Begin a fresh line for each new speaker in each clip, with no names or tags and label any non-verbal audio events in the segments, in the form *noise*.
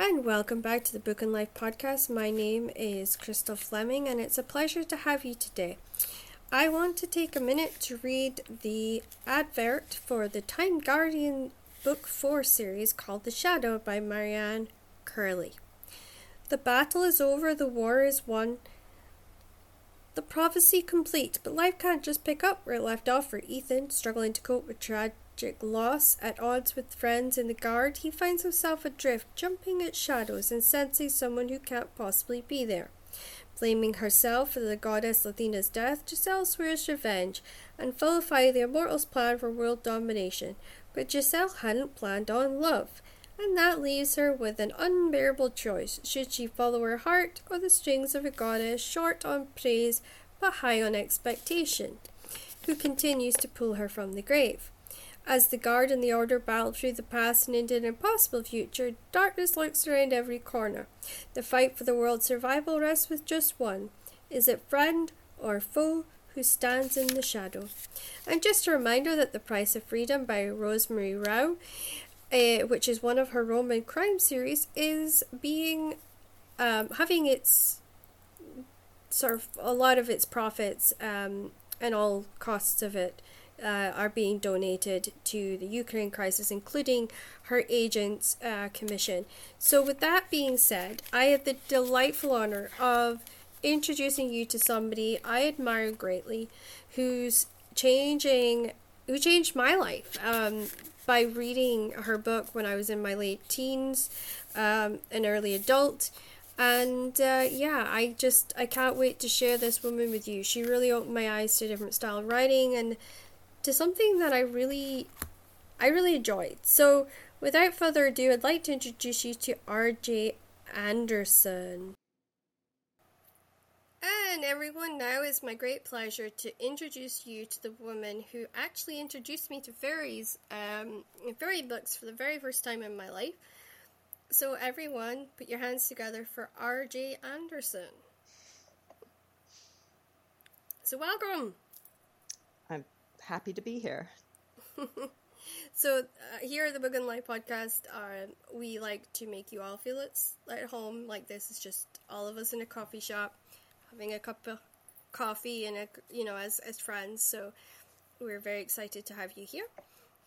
and welcome back to the Book and Life podcast. My name is Crystal Fleming, and it's a pleasure to have you today. I want to take a minute to read the advert for the Time Guardian Book 4 series called The Shadow by Marianne Curley. The battle is over, the war is won, the prophecy complete, but life can't just pick up where it left off for Ethan, struggling to cope with tragedy loss, at odds with friends in the guard, he finds himself adrift, jumping at shadows and sensing someone who can't possibly be there. Blaming herself for the goddess Lathenia's death, Giselle swears revenge and follow the immortals' plan for world domination. But Giselle hadn't planned on love, and that leaves her with an unbearable choice. Should she follow her heart or the strings of a goddess short on praise but high on expectation, who continues to pull her from the grave? As the guard and the order battle through the past and into an impossible future, darkness lurks around every corner. The fight for the world's survival rests with just one. Is it friend or foe who stands in the shadow? And just a reminder that The Price of Freedom by Rosemary Rowe, uh, which is one of her Roman crime series, is being um, having its sort of a lot of its profits um, and all costs of it uh, are being donated to the Ukraine crisis, including her agent's uh, commission. So, with that being said, I had the delightful honor of introducing you to somebody I admire greatly, who's changing, who changed my life um, by reading her book when I was in my late teens, um, an early adult. And uh, yeah, I just I can't wait to share this woman with you. She really opened my eyes to a different style of writing and to something that I really I really enjoyed. So, without further ado, I'd like to introduce you to RJ Anderson. And everyone, now it's my great pleasure to introduce you to the woman who actually introduced me to fairies, um, fairy books for the very first time in my life. So, everyone, put your hands together for RJ Anderson. So, welcome
happy to be here. *laughs*
so uh, here at the Book and Life podcast, uh, we like to make you all feel it's at home. Like this is just all of us in a coffee shop, having a cup of coffee and a you know as as friends. So we're very excited to have you here,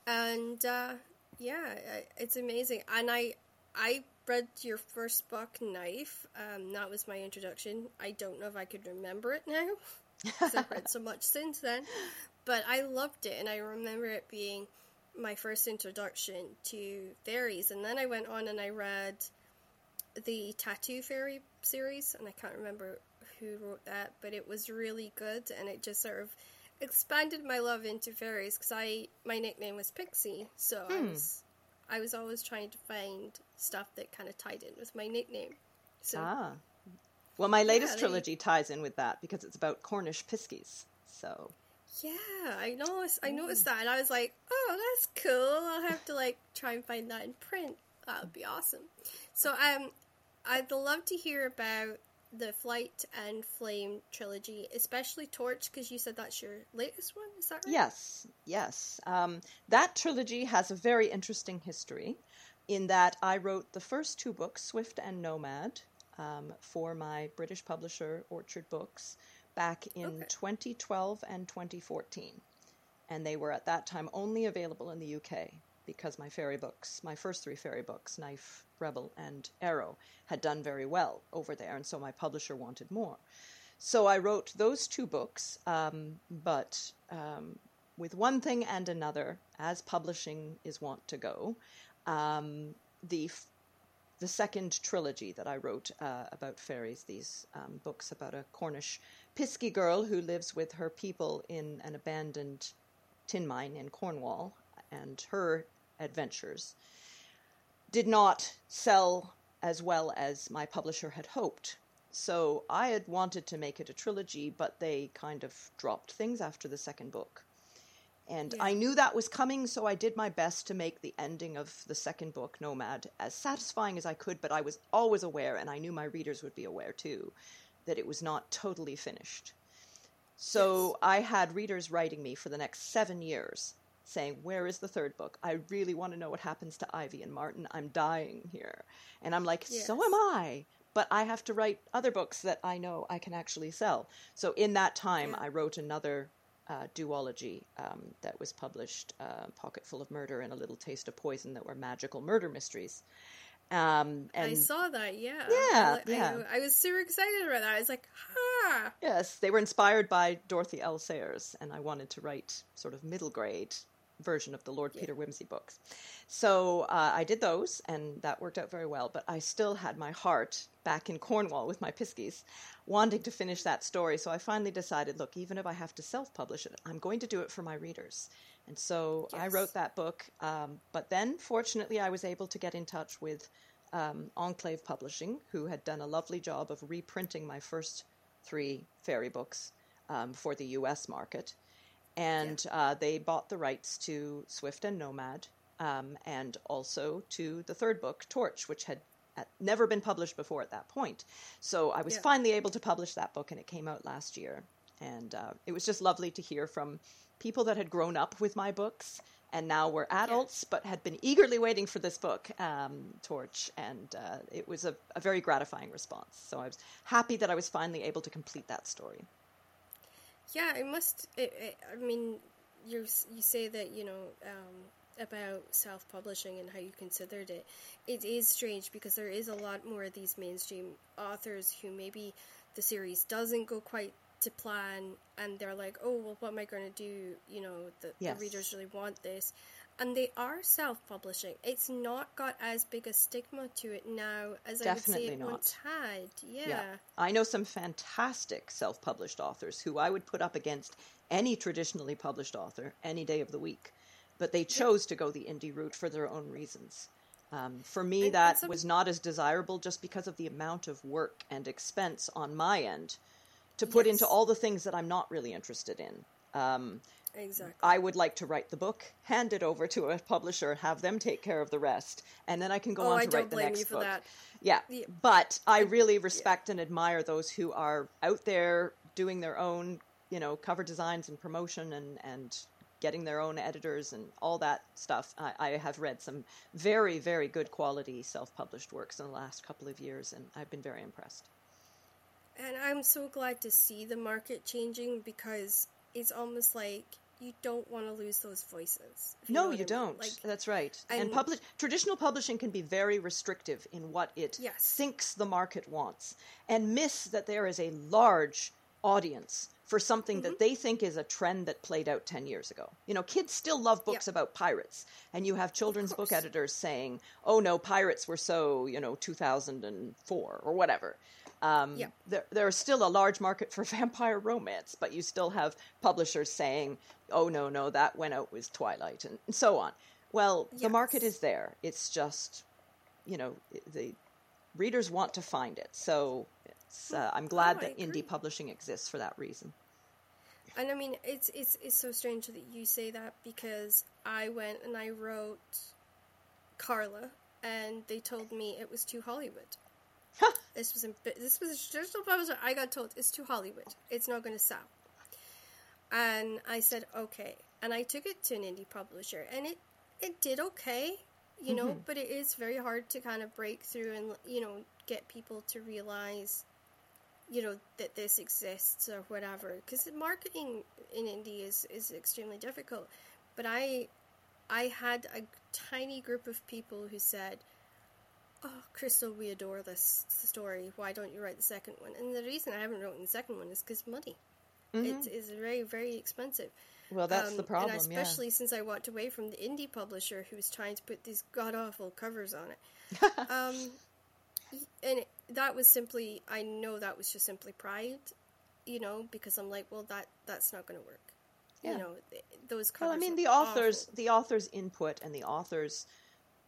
and uh, yeah, it's amazing. And I I read your first book, Knife. Um, that was my introduction. I don't know if I could remember it now. because I've read so much since then. *laughs* But I loved it, and I remember it being my first introduction to fairies. And then I went on and I read the Tattoo Fairy series, and I can't remember who wrote that, but it was really good, and it just sort of expanded my love into fairies because I my nickname was Pixie, so hmm. I was I was always trying to find stuff that kind of tied in with my nickname. So,
ah, well, my latest yeah, trilogy ties in with that because it's about Cornish piskies. So
yeah, I noticed. I noticed that, and I was like, "Oh, that's cool. I'll have to like try and find that in print. That would be awesome." So, um, I'd love to hear about the Flight and Flame trilogy, especially Torch, because you said that's your latest one. Is that right?
Yes, yes. Um, that trilogy has a very interesting history, in that I wrote the first two books, Swift and Nomad, um, for my British publisher Orchard Books back in okay. 2012 and 2014. And they were at that time only available in the UK because my fairy books, my first three fairy books, Knife, Rebel, and Arrow, had done very well over there. And so my publisher wanted more. So I wrote those two books, um, but um, with one thing and another, as publishing is wont to go, um, the the second trilogy that I wrote uh, about fairies, these um, books about a Cornish Piskie girl who lives with her people in an abandoned tin mine in Cornwall and her adventures, did not sell as well as my publisher had hoped. So I had wanted to make it a trilogy, but they kind of dropped things after the second book. And yeah. I knew that was coming, so I did my best to make the ending of the second book, Nomad, as satisfying as I could, but I was always aware, and I knew my readers would be aware too, that it was not totally finished. So yes. I had readers writing me for the next seven years saying, Where is the third book? I really want to know what happens to Ivy and Martin. I'm dying here. And I'm like,
Yes.
So am I. But I have to write other books that I know I can actually sell. So in that time,
Yeah.
I wrote another uh, duology um, that was published uh, Pocket Full of Murder and A Little Taste of Poison that were magical murder mysteries. Um, and
I saw that, yeah.
Yeah,
I,
yeah.
I, I was super excited about that. I was like, ha!
Yes, they were inspired by Dorothy L. Sayers, and I wanted to write sort of middle grade version of the Lord Peter Wimsey books. So uh, I did those, and that worked out very well. But I still had my heart back in Cornwall with my Piskies, wanting to finish that story. So I finally decided, look, even if I have to self-publish it, I'm going to do it for my readers. And so I wrote that book. Um, but then, fortunately, I was able to get in touch with um, Enclave Publishing, who had done a lovely job of reprinting my first three fairy books um, for the U.S. market, and uh, they bought the rights to Swift and Nomad, um, and also to the third book, Torch, which had had never been published before at that point. So I was
Yeah.
finally able to publish that book, and it came out last year. And uh, it was just lovely to hear from people that had grown up with my books and now were adults, but had been eagerly waiting for this book, um, Torch, and uh, it was a, a very gratifying response. So I was happy that I was finally able to complete that story.
Yeah, it must. It, it, I mean, you you say that you know um, about self publishing and how you considered it. It is strange because there is a lot more of these mainstream authors who maybe the series doesn't go quite to plan, and they're like, "Oh, well, what am I going to do?" You know, the,
Yes.
the readers really want this. And they are self-publishing. It's not got as big a stigma to it now as I would
Definitely
say it
not.
once had. Yeah.
I know some fantastic self published authors who I would put up against any traditionally published author any day of the week. But they chose to go the indie route for their own reasons. Um, for me,
And- and
that
some-
was not as desirable just because of the amount of work and expense on my end to put into all the things that I'm not really interested in. Um,
Exactly.
I would like to write the book, hand it over to a publisher, have them take care of the rest, and then I can go
Oh,
on
I
to
don't
write the
blame
next
you for
book.
that.
Yeah,
Yeah.
but I really respect and admire those who are out there doing their own, you know, cover designs and promotion and and getting their own editors and all that stuff. I, I have read some very very good quality self published works in the last couple of years, and I've been very impressed.
And I'm so glad to see the market changing because it's almost like you don't want to lose those voices. if
No, you don't.
Like,
That's right. And,
and-
publish traditional publishing can be very restrictive in what it
Yes.
thinks the market wants, and miss that there is a large audience for something
Mm-hmm.
that they think is a trend that played out 10 years ago. You know, kids still love books
Yeah.
about pirates, and you have children's book editors saying, "Oh no, pirates were so, you know, 2004 or whatever." Um,
Yeah.
there, there is still a large market for *laughs* vampire romance, but you still have publishers saying, "Oh no, no, that went out with Twilight," and, and so on. Well, the market is there. It's just, you know, the readers want to find it. So it's, uh, I'm glad
Oh,
that indie publishing exists for that reason.
and I mean, it's it's it's so strange that you say that because I went and I wrote Carla, and they told me it was too Hollywood. This was in, this was a traditional publisher. I got told it's too Hollywood. It's not going to sell. And I said okay, and I took it to an indie publisher, and it it did okay, you know. Mm-hmm. But it is very hard to kind of break through and you know get people to realize, you know, that this exists or whatever. Because marketing in indie is is extremely difficult. But I I had a tiny group of people who said, "Oh, Crystal, we adore this story. Why don't you write the second one?" And the reason I haven't written the second one is because money. It is very, very expensive.
Well, that's
Um,
the problem.
And especially since I walked away from the indie publisher who was trying to put these god awful covers on it. *laughs* um, and it, that was simply, I know that was just simply pride, you know, because I'm like, well, that that's not going to work.
Yeah.
You know, th- those covers.
Well, I mean, the author's
awful.
the author's input and the author's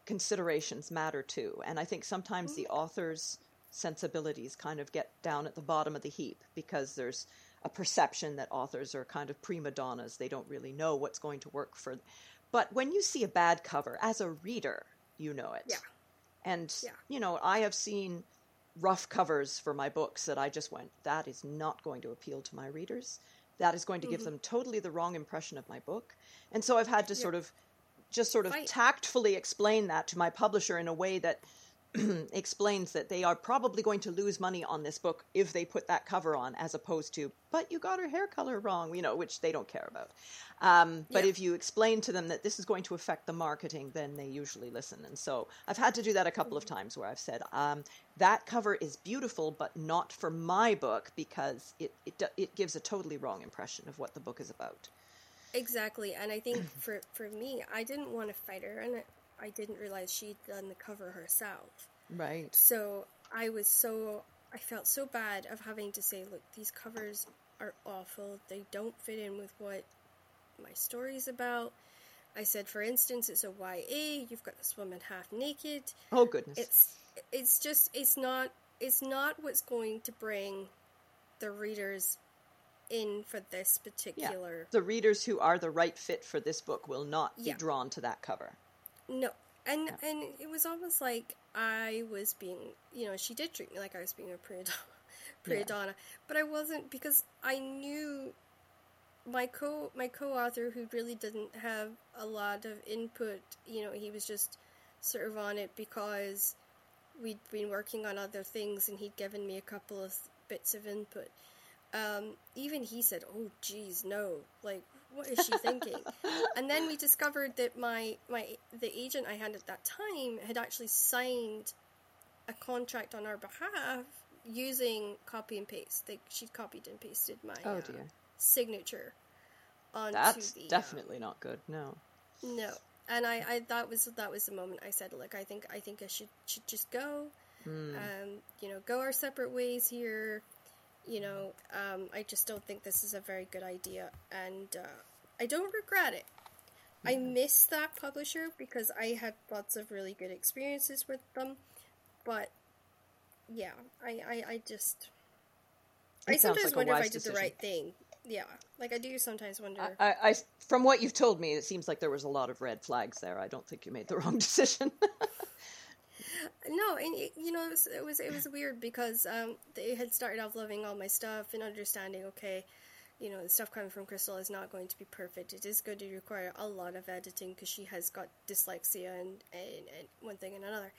considerations matter too. And I think sometimes the author's sensibilities kind of get down at the bottom of the heap because there's a perception that authors are kind of prima donnas. They don't really know what's going to work for. But when you see a bad cover as a reader, you know it.
Yeah.
And
Yeah.
you know, I have seen rough covers for my books that I just went, that is not going to appeal to my readers. that is going to give
Mm-hmm.
them totally the wrong impression of my book. And so I've had to sort of just sort of tactfully explain that to my publisher in a way that *clears throat* explains that they are probably going to lose money on this book if they put that cover on, as opposed to, but you got her hair color wrong, you know, which they don't care about. Um, but
Yeah.
if you explain to them that this is going to affect the marketing, then they usually listen. And so I've had to do that a couple of times where I've said, um, that cover is beautiful, but not for my book because it, it, it gives a totally wrong impression of what the book is about.
Exactly, and I think mm-hmm. for for me, I didn't want to fight her, and I, I didn't realize she'd done the cover herself.
Right.
So I was so I felt so bad of having to say, look, these covers are awful. They don't fit in with what my story's about. I said, for instance, it's a YA. You've got this woman half naked.
Oh, goodness.
It's it's just it's not it's not what's going to bring the readers in for this
yeah.
particular
The readers who are the right fit for this book will not be
Yeah.
drawn to that cover.
No, and and it was almost like I was being, you know, she did treat me like I was being a *laughs* prima
Yeah.
donna, but I wasn't because I knew my co my co-author who really didn't have a lot of input. You know, he was just sort of on it because we'd been working on other things, and he'd given me a couple of bits of input. Um, even he said, "Oh, geez, no! Like, what is she thinking?" *laughs* and then we discovered that my my the agent I had at that time had actually signed a contract on our behalf using copy and paste. Like she'd copied and pasted my
Oh,
uh,
dear.
signature onto
That's
the uh,
definitely not good. No.
no. And I, I that was that was the moment I said, look, I think I think I should should just go.
Hmm.
Um, you know, go our separate ways here. You know, um, I just don't think this is a very good idea, and uh, I don't regret it. I miss that publisher because I had lots of really good experiences with them, but yeah, I I, I just I
It sounds
sometimes
like
wonder if I did
decision.
the right thing. Yeah, like I do sometimes wonder.
I, I- I- from what you've told me, it seems like there was a lot of red flags there. I don't think you made the *laughs* wrong decision. *laughs*
No, and it, you know it was, it was it was weird because um, they had started off loving all my stuff and understanding. Okay, you know the stuff coming from Crystal is not going to be perfect. It is going to require a lot of editing because she has got dyslexia and, and and one thing and another.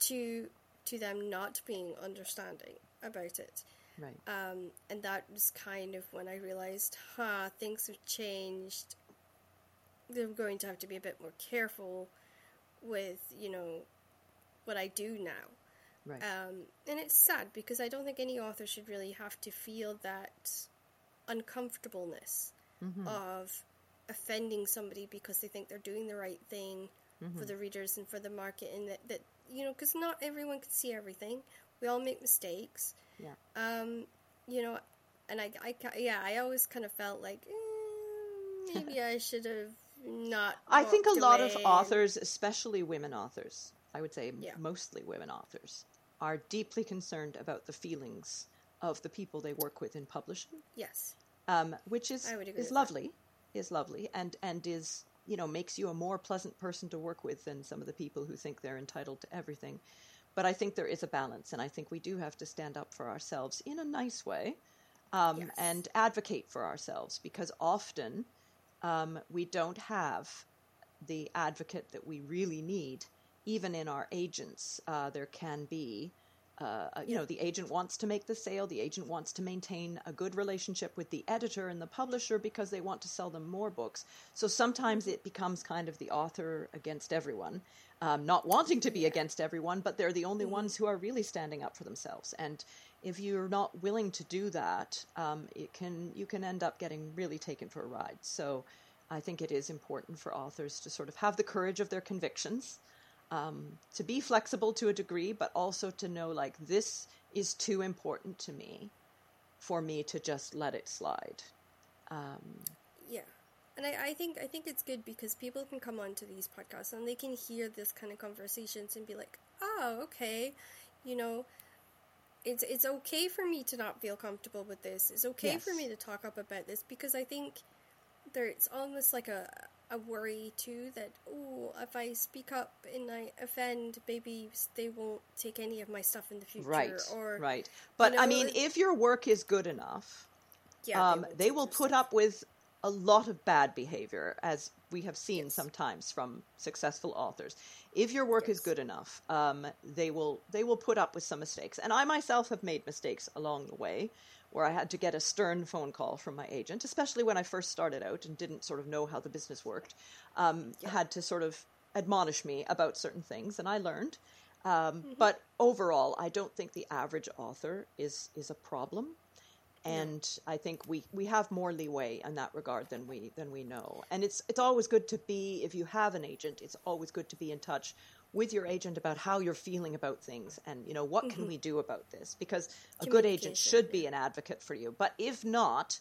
To to them not being understanding about it,
right.
um, and that was kind of when I realized, huh, things have changed. They're going to have to be a bit more careful with you know what I do now.
Right.
Um, and it's sad because I don't think any author should really have to feel that uncomfortableness
Mm-hmm.
of offending somebody because they think they're doing the right thing
Mm-hmm.
for the readers and for the market, and that, that you know, because not everyone can see everything. We all make mistakes.
yeah.
Um, you know, and I, I, yeah, I always kind of felt like eh, maybe *laughs* I should have not.
I think a lot of authors, especially women authors, I would say
Yeah.
mostly women authors, are deeply concerned about the feelings of the people they work with in publishing,
Yes.
um, which is
I would agree
is lovely, is lovely, and and is you know makes you a more pleasant person to work with than some of the people who think they're entitled to everything. But I think there is a balance, and I think we do have to stand up for ourselves in a nice way, um,
Yes.
and advocate for ourselves because often um, we don't have the advocate that we really need. Even in our agents, uh, there can be, uh, uh, you know, the agent wants to make the sale, the agent wants to maintain a good relationship with the editor and the publisher because they want to sell them more books. So sometimes it becomes kind of the author against everyone, um, not wanting to be against everyone, but they're the only ones who are really standing up for themselves. And if you're not willing to do that, um, it can you can end up getting really taken for a ride. So I think it is important for authors to sort of have the courage of their convictions, um, to be flexible to a degree, but also to know like this is too important to me for me to just let it slide. Um,
Yeah, and I, I think I think it's good because people can come onto these podcasts and they can hear this kind of conversations and be like, oh, okay, you know, it's it's okay for me to not feel comfortable with this. It's okay for me to talk up about this because I think there's almost like a a worry too that oh, if I speak up and I offend, maybe they won't take any of my stuff in the future.
right,
or
right. But I
know,
mean, if your work is good enough,
Yeah,
um,
they will
they will put up with a lot of bad behavior, as we have seen
Yes.
sometimes from successful authors. If your work is good enough, um, they will they will put up with some mistakes. And I myself have made mistakes along the way, where I had to get a stern phone call from my agent, especially when I first started out and didn't sort of know how the business worked. Um, Had to sort of admonish me about certain things, and I learned. Um, But overall, I don't think the average author is is a problem and I think we, we have more leeway in that regard than we than we know. And it's it's always good to be if you have an agent, it's always good to be in touch with your agent about how you're feeling about things and you know what can mm-hmm. we do about this? Because a good agent should be an advocate for you. But if not,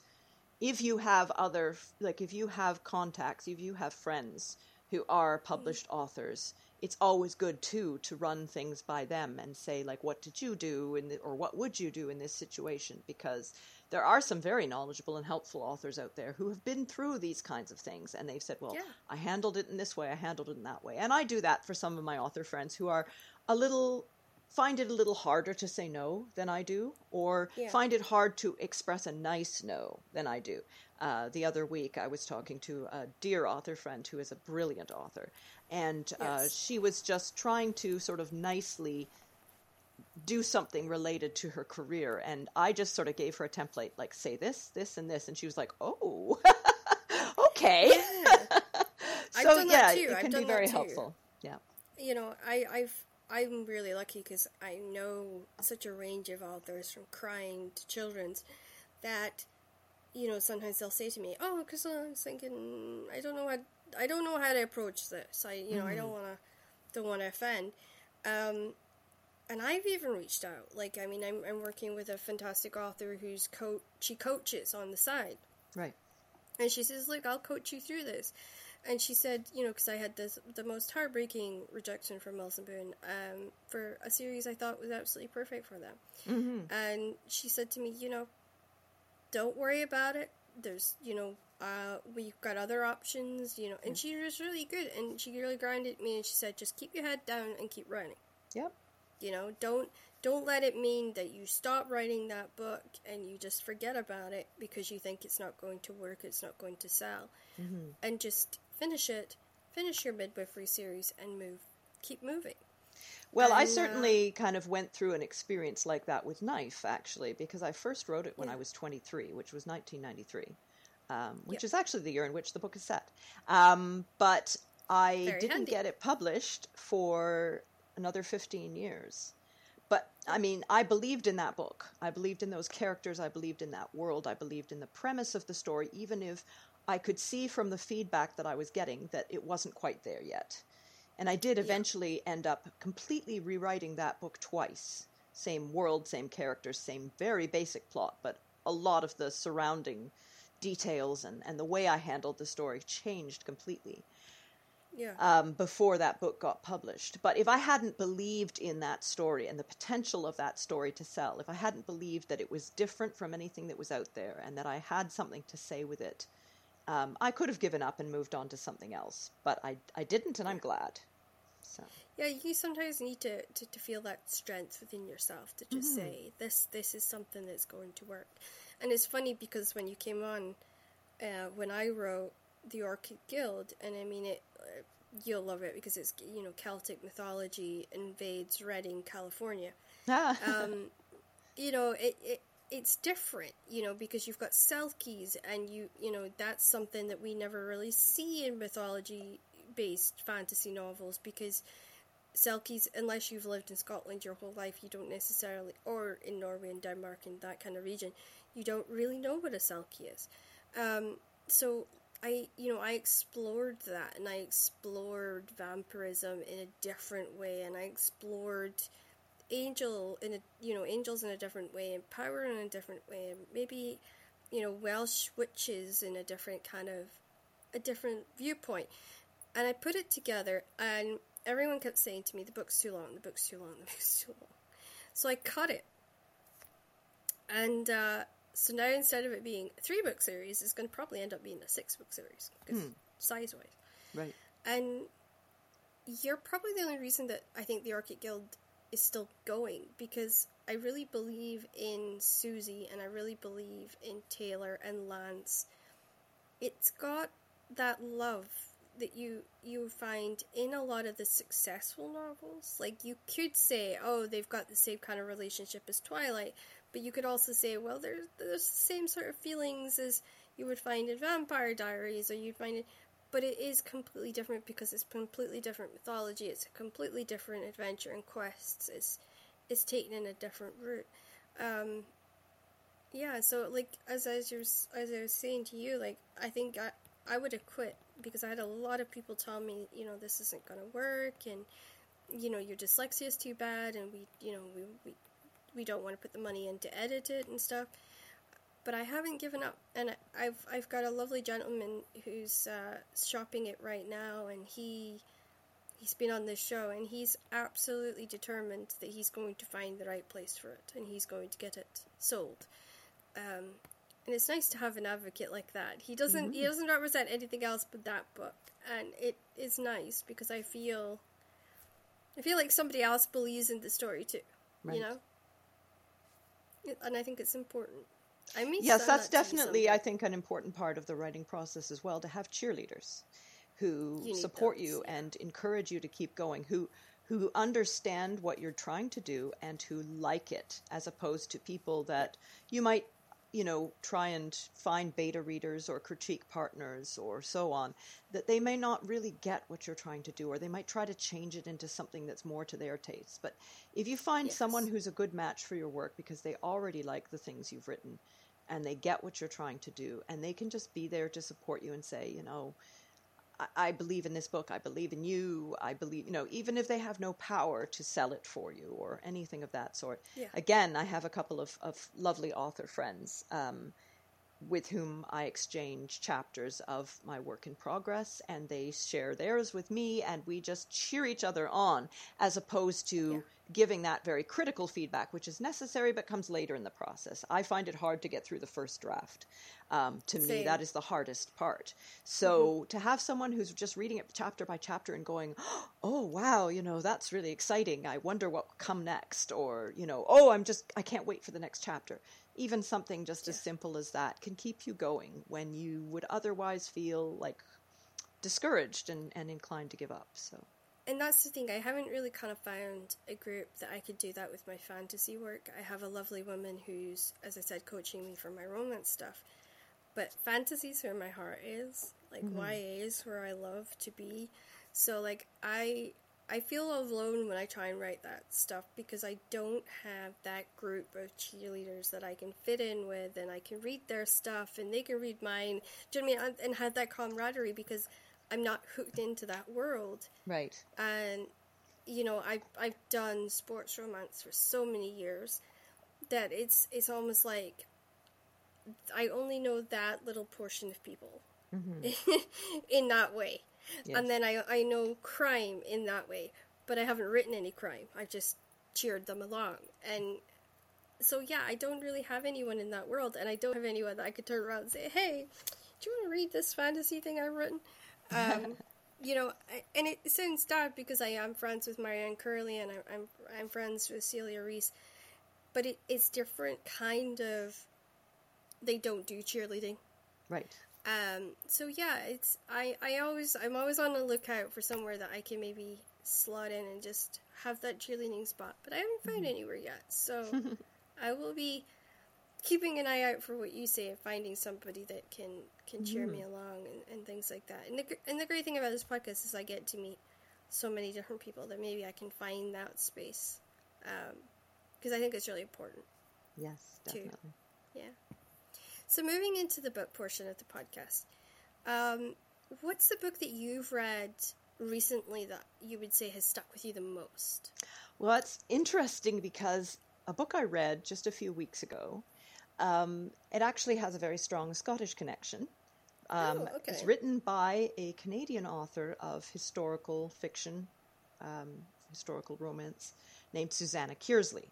if you have other like if you have contacts, if you have friends who are mm-hmm. published authors, it's always good too to run things by them and say like what did you do in the, or what would you do in this situation? Because there are some very knowledgeable and helpful authors out there who have been through these kinds of things and they've said well
Yeah.
I handled it in this way I handled it in that way and I do that for some of my author friends who are a little find it a little harder to say no than I do, or
Yeah.
find it hard to express a nice no than I do. Uh, the other week, I was talking to a dear author friend who is a brilliant author, and uh, she was just trying to sort of nicely do something related to her career, and I just sort of gave her a template, like say this, this, and this, and she was like, "Oh, *laughs* okay." *laughs*
I've
so yeah, it can be very helpful. Yeah.
you know, I, I've I'm really lucky because I know such a range of authors from crying to children's that you know sometimes they'll say to me, "Oh, because I was thinking I don't know what I don't know how to approach this. I you know I don't want to don't want to offend." Um, and I've even reached out. Like I mean, I'm I'm working with a fantastic author who's coach she coaches on the side.
Right.
And she says, "Look, I'll coach you through this." And she said, you know, because I had this the most heartbreaking rejection from Wilson Boone um, for a series I thought was absolutely perfect for them.
Mm-hmm.
And she said to me, you know, don't worry about it. There's, you know, uh, we've got other options, you know. And she was really good, and she really grounded me, and she said, just keep your head down and keep running.
Yep.
You know, don't don't let it mean that you stop writing that book and you just forget about it because you think it's not going to work, it's not going to sell,
Mm-hmm.
and just finish it, finish your midwifery series, and move, keep moving.
Well, I
And, uh,
certainly kind of went through an experience like that with Knife, actually, because I first wrote it when I was 23, which was 1993, um, which
Yeah.
is actually the year in which the book is set. Um, but I
Very
didn't
handy.
get it published for another 15 years. But I mean, I believed in that book. I believed in those characters. I believed in that world. I believed in the premise of the story, even if I could see from the feedback that I was getting that it wasn't quite there yet. And I did eventually end up completely rewriting that book twice. Same world, same characters, same very basic plot, but a lot of the surrounding details and, and the way I handled the story changed completely
Yeah.
um, before that book got published. But if I hadn't believed in that story and the potential of that story to sell, if I hadn't believed that it was different from anything that was out there and that I had something to say with it, um, I could have given up and moved on to something else. But I, I didn't, and I'm glad. So
Yeah, you sometimes need to, to, to feel that strength within yourself to just say this this is something that's going to work. And it's funny because when you came on, uh, when I wrote the Orchid Guild, and I mean it, uh, you'll love it because it's you know Celtic mythology invades Redding, California. *laughs* Um, you know it, it it's different, you know, because you've got Selkies, and you you know that's something that we never really see in mythology based fantasy novels because Selkies, unless you've lived in Scotland your whole life, you don't necessarily, or in Norway and Denmark and that kind of region, you don't really know what a Selkie is. Um, so I, you know, I explored that, and I explored vampirism in a different way, and I explored angel in a, you know, angels in a different way, and power in a different way, and maybe, you know, Welsh witches in a different kind of, a different viewpoint and I put it together, and everyone kept saying to me, "The book's too long. The book's too long. The book's too long." So I cut it, and uh, so now instead of it being a three book series, it's going to probably end up being a six book series, because hmm. size wise.
right.
And you're probably the only reason that I think the Orchid Guild is still going because I really believe in Susie and I really believe in Taylor and Lance. It's got that love that you you find in a lot of the successful novels. Like you could say, oh, they've got the same kind of relationship as Twilight, but you could also say, well, there's there's the same sort of feelings as you would find in Vampire Diaries, or you'd find it, but it is completely different because it's completely different mythology. It's a completely different adventure and quests. It's it's taken in a different route. Um, yeah, so like as as you as I was saying to you, like I think I I would have quit because I had a lot of people tell me, you know, this isn't to work, and you know, your dyslexia is too bad, and we, you know, we we we don't want to put the money in to edit it and stuff but I haven't given up, and I've I've got a lovely gentleman who's uh, shopping it right now, and he he's been on this show, and he's absolutely determined that he's going to find the right place for it, and he's going to get it sold. Um, and it's nice to have an advocate like that. He doesn't mm-hmm. he doesn't represent anything else but that book, and it is nice because I feel I feel like somebody else believes in the story too. Right. You know, and I think it's important.
I mean, yes, that's definitely, I think, an important part of the writing process as well to have cheerleaders who you support those, you yeah. and encourage you to keep going, who who understand what you're trying to do and who like it, as opposed to people that you might, you know, try and find beta readers or critique partners or so on, that they may not really get what you're trying to do, or they might try to change it into something that's more to their taste. But if you find yes. someone who's a good match for your work because they already like the things you've written, and they get what you're trying to do and they can just be there to support you and say you know I, I believe in this book i believe in you i believe you know even if they have no power to sell it for you or anything of that sort yeah. again i have a couple of, of lovely author friends um, with whom I exchange chapters of my work in progress, and they share theirs with me, and we just cheer each other on, as opposed to yeah. giving that very critical feedback, which is necessary but comes later in the process. I find it hard to get through the first draft. Um, to Same. me, that is the hardest part. So mm-hmm. to have someone who's just reading it chapter by chapter and going, *gasps* "Oh wow, you know that's really exciting. I wonder what will come next," or you know, "Oh, I'm just I can't wait for the next chapter." Even something just yeah. as simple as that can keep you going when you would otherwise feel like discouraged and, and inclined to give up. So
and that's the thing, I haven't really kind of found a group that I could do that with my fantasy work. I have a lovely woman who's, as I said, coaching me for my romance stuff. But fantasy's where my heart is. Like mm-hmm. YA is where I love to be. So like I I feel alone when I try and write that stuff because I don't have that group of cheerleaders that I can fit in with and I can read their stuff and they can read mine. Do you know what I mean? And have that camaraderie because I'm not hooked into that world.
Right.
And, you know, I've, I've done sports romance for so many years that it's, it's almost like I only know that little portion of people mm-hmm. *laughs* in that way. Yes. And then I, I know crime in that way, but I haven't written any crime. I've just cheered them along. And so, yeah, I don't really have anyone in that world, and I don't have anyone that I could turn around and say, hey, do you want to read this fantasy thing I've written? *laughs* Um, you know, and it sounds bad because I am friends with Marianne Curley and I'm, I'm, I'm friends with Celia Rees, but it, it's different kind of. They don't do cheerleading,
right?
Um, so yeah, it's I, I always I'm always on the lookout for somewhere that I can maybe slot in and just have that cheerleading spot, but I haven't found mm-hmm. anywhere yet. So *laughs* I will be keeping an eye out for what you say and finding somebody that can can cheer mm. me along and, and things like that. And the and the great thing about this podcast is I get to meet so many different people that maybe I can find that space because um, I think it's really important.
Yes, definitely. Too.
Yeah. So, moving into the book portion of the podcast, um, what's the book that you've read recently that you would say has stuck with you the most?
Well, it's interesting because a book I read just a few weeks ago, um, it actually has a very strong Scottish connection. Um, oh, okay. It's written by a Canadian author of historical fiction, um, historical romance, named Susanna Kearsley.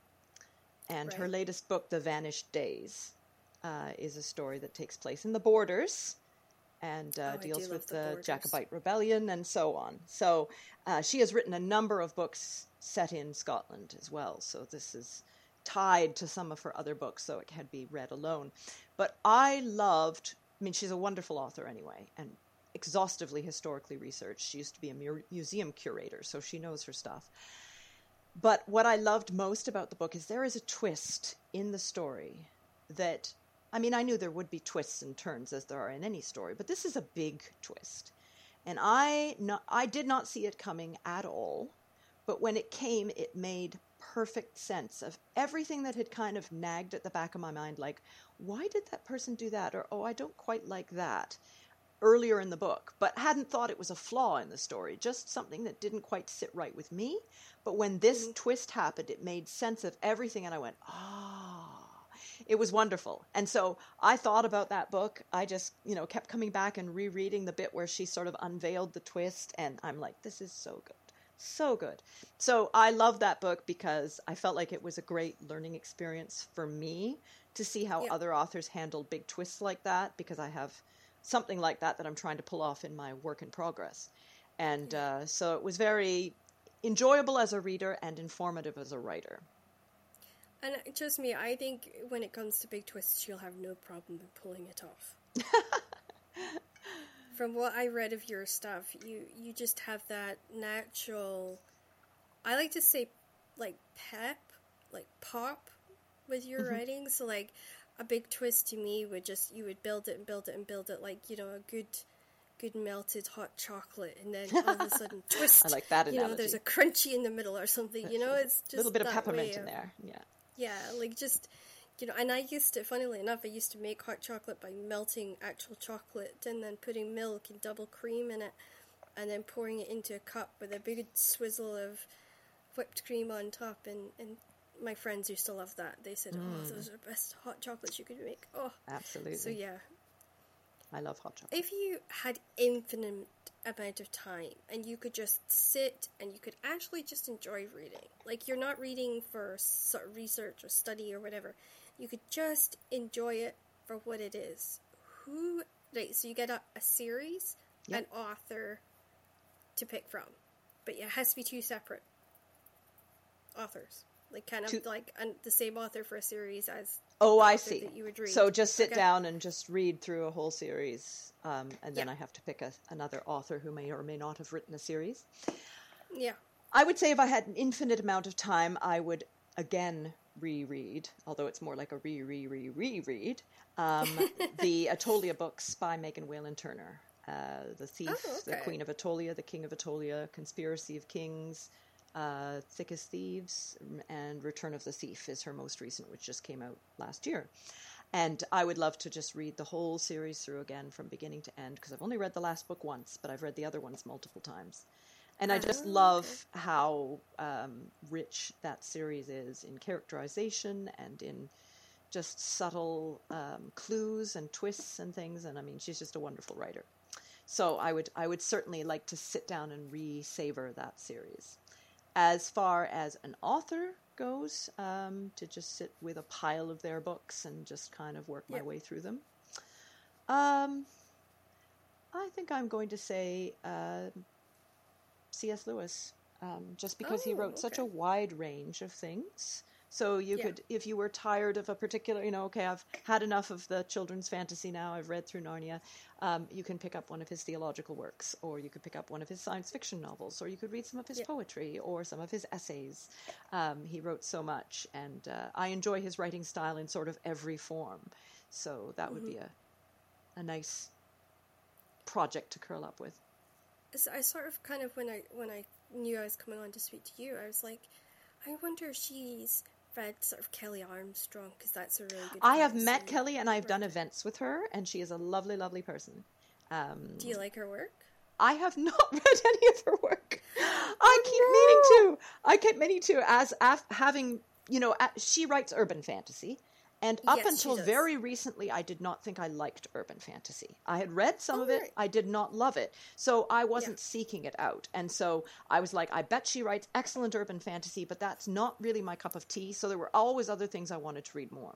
And right. her latest book, The Vanished Days, uh, is a story that takes place in the borders and uh, oh, deals with the, the Jacobite rebellion and so on. So uh, she has written a number of books set in Scotland as well. So this is tied to some of her other books, so it can be read alone. But I loved, I mean, she's a wonderful author anyway, and exhaustively historically researched. She used to be a mu- museum curator, so she knows her stuff. But what I loved most about the book is there is a twist in the story that, I mean, I knew there would be twists and turns as there are in any story, but this is a big twist. And I, I did not see it coming at all. But when it came, it made perfect sense of everything that had kind of nagged at the back of my mind, like, why did that person do that? Or, oh, I don't quite like that earlier in the book, but hadn't thought it was a flaw in the story, just something that didn't quite sit right with me. But when this mm-hmm. twist happened, it made sense of everything, and I went, ah. Oh. It was wonderful. And so I thought about that book. I just, you know, kept coming back and rereading the bit where she sort of unveiled the twist. And I'm like, this is so good so good. So I love that book because I felt like it was a great learning experience for me to see how yeah. other authors handle big twists like that because I have something like that that I'm trying to pull off in my work in progress. And uh, so it was very enjoyable as a reader and informative as a writer.
And just me, I think when it comes to big twists, you'll have no problem pulling it off. *laughs* from what I read of your stuff, you you just have that natural. I like to say, like pep, like pop, with your mm-hmm. writing. So like, a big twist to me would just you would build it and build it and build it like you know a good good melted hot chocolate and then all of a sudden *laughs* twist.
I like that
analogy. You know, there's a crunchy in the middle or something. You know, *laughs* it's just
a little bit of peppermint in there. Yeah.
Yeah, like just you know, and I used to, funnily enough, I used to make hot chocolate by melting actual chocolate and then putting milk and double cream in it, and then pouring it into a cup with a big swizzle of whipped cream on top. And, and my friends used to love that. They said, oh, mm. "Oh, those are the best hot chocolates you could make." Oh,
absolutely.
So yeah,
I love hot chocolate.
If you had infinite amount of time and you could just sit and you could actually just enjoy reading, like you're not reading for research or study or whatever, you could just enjoy it for what it is. Who, right? So you get a, a series, yep. an author to pick from, but it has to be two separate authors, like kind of two. like an, the same author for a series as.
Oh, I see. You would read. So just sit okay. down and just read through a whole series, um, and then I have to pick a, another author who may or may not have written a series.
Yeah.
I would say if I had an infinite amount of time, I would again reread, although it's more like a re re re reread, um, *laughs* the Attolia books by Megan Whalen Turner. Uh, the Thief, oh, okay. The Queen of Attolia, The King of Attolia, Conspiracy of Kings, uh, Thick as Thieves, and Return of the Thief is her most recent, which just came out last year. And I would love to just read the whole series through again from beginning to end because I've only read the last book once, but I've read the other ones multiple times. And I just oh, love how um, rich that series is in characterization and in just subtle um, clues and twists and things. And I mean, she's just a wonderful writer. So I would I would certainly like to sit down and re-savor that series. As far as an author goes, um, to just sit with a pile of their books and just kind of work my way through them. Um, I think I'm going to say uh, C.S. Lewis, um, just because oh, he wrote okay. such a wide range of things. So you yeah. could, if you were tired of a particular, you know, okay, I've had enough of the children's fantasy now. I've read through Narnia. Um, you can pick up one of his theological works, or you could pick up one of his science fiction novels, or you could read some of his yeah. poetry or some of his essays. Um, he wrote so much, and uh, I enjoy his writing style in sort of every form. So that would mm-hmm. be a a nice project to curl up with.
I sort of kind of when I when I knew I was coming on to speak to you, I was like, I wonder if she's read sort of Kelley Armstrong because that's a really good.
I have met Kelley and I've done events with her, and she is a lovely, lovely person. Um,
Do you like her work?
I have *laughs* not read any of her work. Oh, I keep no. meaning to. I keep meaning to. As af- having, you know, she writes urban fantasy, and up yes, until very recently, I did not think I liked urban fantasy. I had read some oh, of it, right. I did not love it. So I wasn't yeah. seeking it out. And so I was like, I bet she writes excellent urban fantasy, but that's not really my cup of tea. So there were always other things I wanted to read more.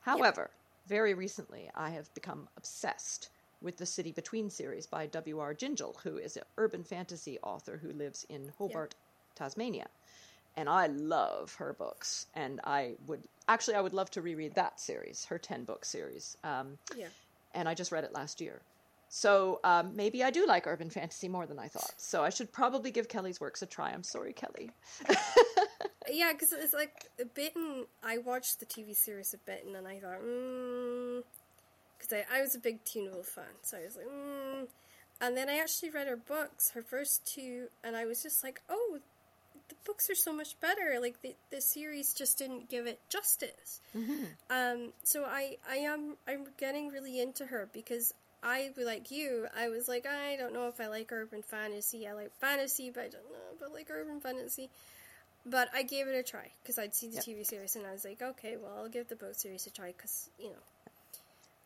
However, yeah. very recently, I have become obsessed with the City Between series by W.R. Gingell, who is an urban fantasy author who lives in Hobart, yeah. Tasmania. and I love her books. And I would actually, I would love to reread that series, her ten book series. Um,
Yeah.
and I just read it last year. So um, maybe I do like urban fantasy more than I thought. So I should probably give Kelley's works a try. I'm sorry, Kelly. *laughs*
Yeah, because it's like Bitten. I watched the TV series of Bitten, and I thought, mm, because I, I was a big Teen Wolf fan, so I was like, mm. and then I actually read her books, her first two, and I was just like, oh, the books are so much better. Like the the series just didn't give it justice. Um, so I I am I'm getting really into her because I like you. I was like, I don't know if I like urban fantasy. I like fantasy, but I don't know if I like urban fantasy. But I gave it a try because I'd seen the
Yep.
TV series and I was like, okay, well, I'll give the book series a try because, you know.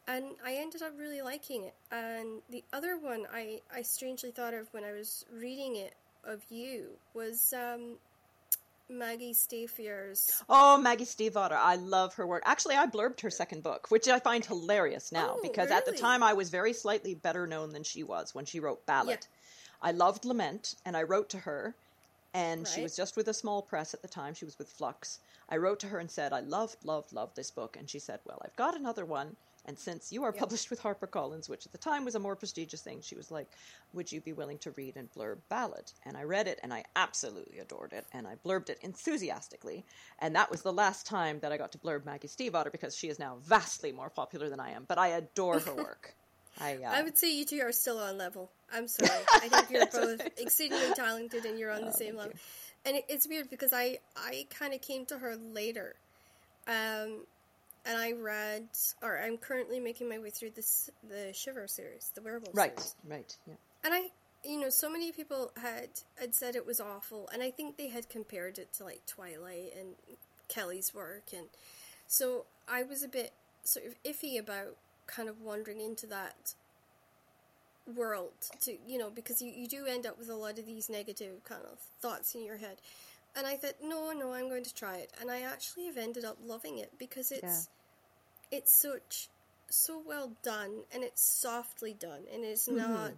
And I ended up really liking it. And the other one I, I strangely thought of when I was reading it of you was um, Maggie Stafier's.
Oh, Maggie Stiefvater. I love her work. Actually, I blurbed her second book, which I find hilarious now
Oh,
because at the time I was very slightly better known than she was when she wrote Ballad. I loved Lament and I wrote to her, and she was just with a small press at the time. She was with Flux. I wrote to her and said, I loved, loved, loved this book. And she said, Well, I've got another one. And since you are
Yep.
published with HarperCollins, which at the time was a more prestigious thing, she was like, Would you be willing to read and blurb Ballad? And I read it and I absolutely adored it. And I blurbed it enthusiastically. And that was the last time that I got to blurb Maggie Stiefvater because she is now vastly more popular than I am. But I adore her *laughs* work. I, uh,
I would say you two are still on level. I'm sorry. I think you're *laughs* both exceedingly talented and you're on the
Oh,
same level.
you.
And it's weird because I, I kind of came to her later. Um, and I read, or I'm currently making my way through this the Shiver series, the Werewolf
right,
series.
right, yeah.
And I, you know, so many people had had said it was awful, and I think they had compared it to like Twilight and Kelley's work, and so I was a bit sort of iffy about kind of wandering into that world to you know because you, you do end up with a lot of these negative kind of thoughts in your head and i thought no no i'm going to try it and i actually have ended up loving it because it's it's such so well done and it's softly done and it's not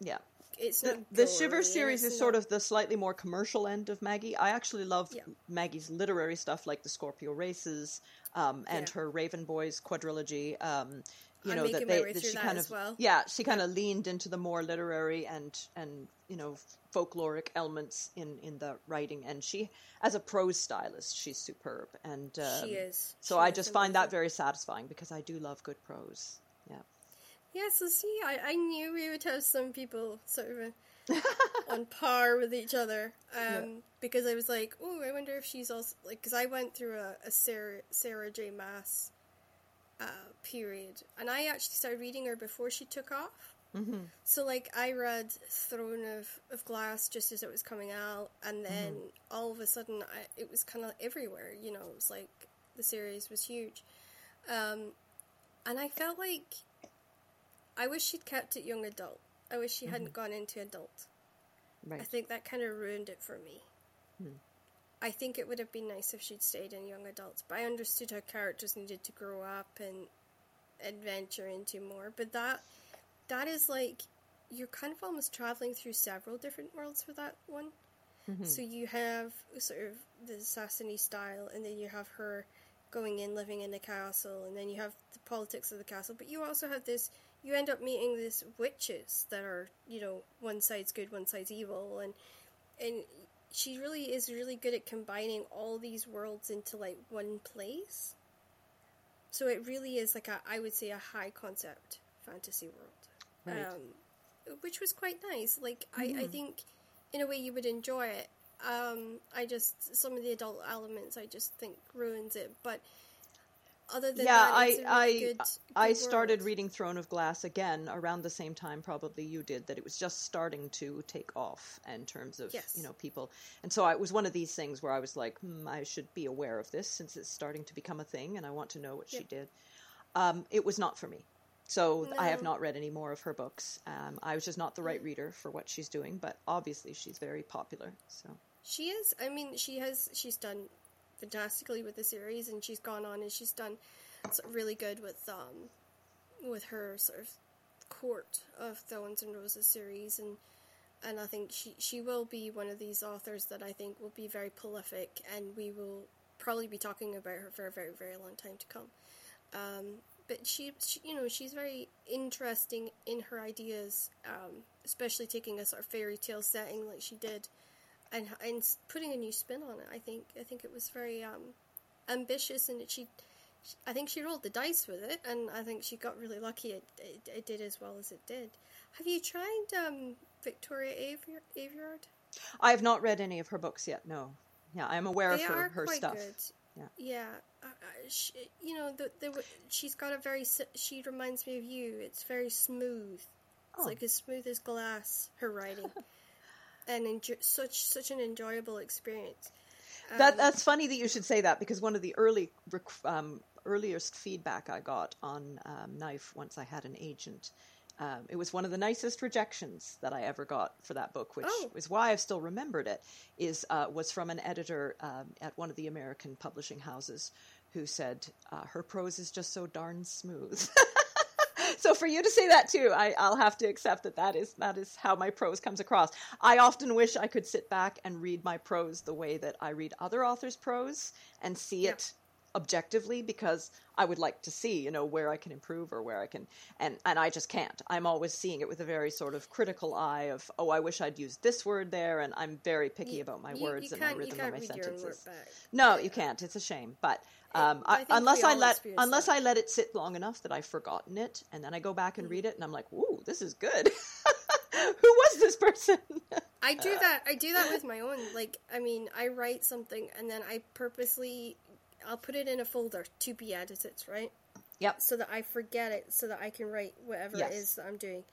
Yeah.
it's
The,
not
the Shiver series is sort of the slightly more commercial end of Maggie. I actually love
Yeah.
Maggie's literary stuff like the Scorpio Races um, and
Yeah.
her Raven Boys quadrilogy. Um, you know that
my
they
way
that she
that
kind
as
of
well.
yeah she kind of leaned into the more literary and and you know folkloric elements in in the writing and she as a prose stylist she's superb and um,
she is
so
She
I
is
just find that very satisfying because I do love good prose. Yeah.
Yeah, so see, I, I knew we would have some people sort of *laughs* on par with each other. Um, Because I was like, oh, I wonder if she's also like, because I went through a, a Sarah Sarah J. Maas uh, period, and I actually started reading her before she took off. Mm-hmm. So like, I read Throne of, of Glass just as it was coming out, and then all of a sudden, I, it was kind of everywhere. You know, it was like the series was huge. Um, and I felt like I wish she'd kept it young adult. I wish she hadn't gone into adult.
Right.
I think that kind of ruined it for me. I think it would have been nice if she'd stayed in young adults, but I understood her characters needed to grow up and adventure into more. But that that is like you're kind of almost traveling through several different worlds for that one. Mm-hmm. So you have sort of the Sassany style, and then you have her going in, living in the castle, and then you have the politics of the castle. But you also have this. You end up meeting these witches that are, you know, one side's good, one side's evil, and and she really is really good at combining all these worlds into like one place. So it really is like a, I would say, a high concept fantasy world,
Right.
um, which was quite nice. Like I, I think, in a way, you would enjoy it. Um, I just some of the adult elements I just think ruins it, but other than
yeah,
that,
I
really
I
good,
I
good
started
world.
reading Throne of Glass again around the same time probably you did that it was just starting to take off in terms of
Yes.
you know people and so I, it was one of these things where I was like hmm, I should be aware of this since it's starting to become a thing and I want to know what she did. Um, it was not for me. So I have not read any more of her books. Um, I was just not the right reader for what she's doing, but obviously she's very popular. So
She is. I mean, she has. She's done fantastically with the series, and she's gone on and she's done really good with um, with her sort of court of Thorns and Roses series, and and I think she she will be one of these authors that I think will be very prolific, and we will probably be talking about her for a very very long time to come. Um, but she, she, you know, she's very interesting in her ideas, um, especially taking a sort of fairy tale setting like she did, and and putting a new spin on it. I think I think it was very um, ambitious, and she, I think she rolled the dice with it, and I think she got really lucky. It it, it did as well as it did. Have you tried um, Victoria Aveyard?
I have not read any of her books yet. No. Yeah, I'm aware
they
of her, her stuff.
Good. Yeah. Yeah. Uh, she, you know, the, the, she's got a very. She reminds me of you. It's very smooth. It's oh. like as smooth as glass. Her writing, *laughs* and enjo- such such an enjoyable experience.
Um, that that's funny that you should say that because one of the early um, earliest feedback I got on um, Knife once I had an agent um, it was one of the nicest rejections that I ever got for that book, which oh. is why I've still remembered it. Is uh, was from an editor um, at one of the American publishing houses who said uh, her prose is just so darn smooth. *laughs* so for you to say that too, I, will have to accept that that is that is how my prose comes across. I often wish I could sit back and read my prose the way that I read other authors' prose and see yep. it objectively because I would like to see, you know, where I can improve or where I can, and and I just can't. I'm always seeing it with a very sort of critical eye of, oh, I wish I'd used this word there, and I'm very picky
you,
about my
you,
words
you
and my rhythm of my sentences.
No,
you can't. It's a shame, but. Um, I I, unless I let unless that. I let it sit long enough that I've forgotten it, and then I go back and mm. read it, and I'm like, "Ooh, this is good." *laughs* Who was this person?
I do that. I do that with my own. Like, I mean, I write something, and then I purposely I'll put it in a folder to be edited, right?
Yep.
So that I forget it, so that I can write whatever
yes.
it is that I'm doing,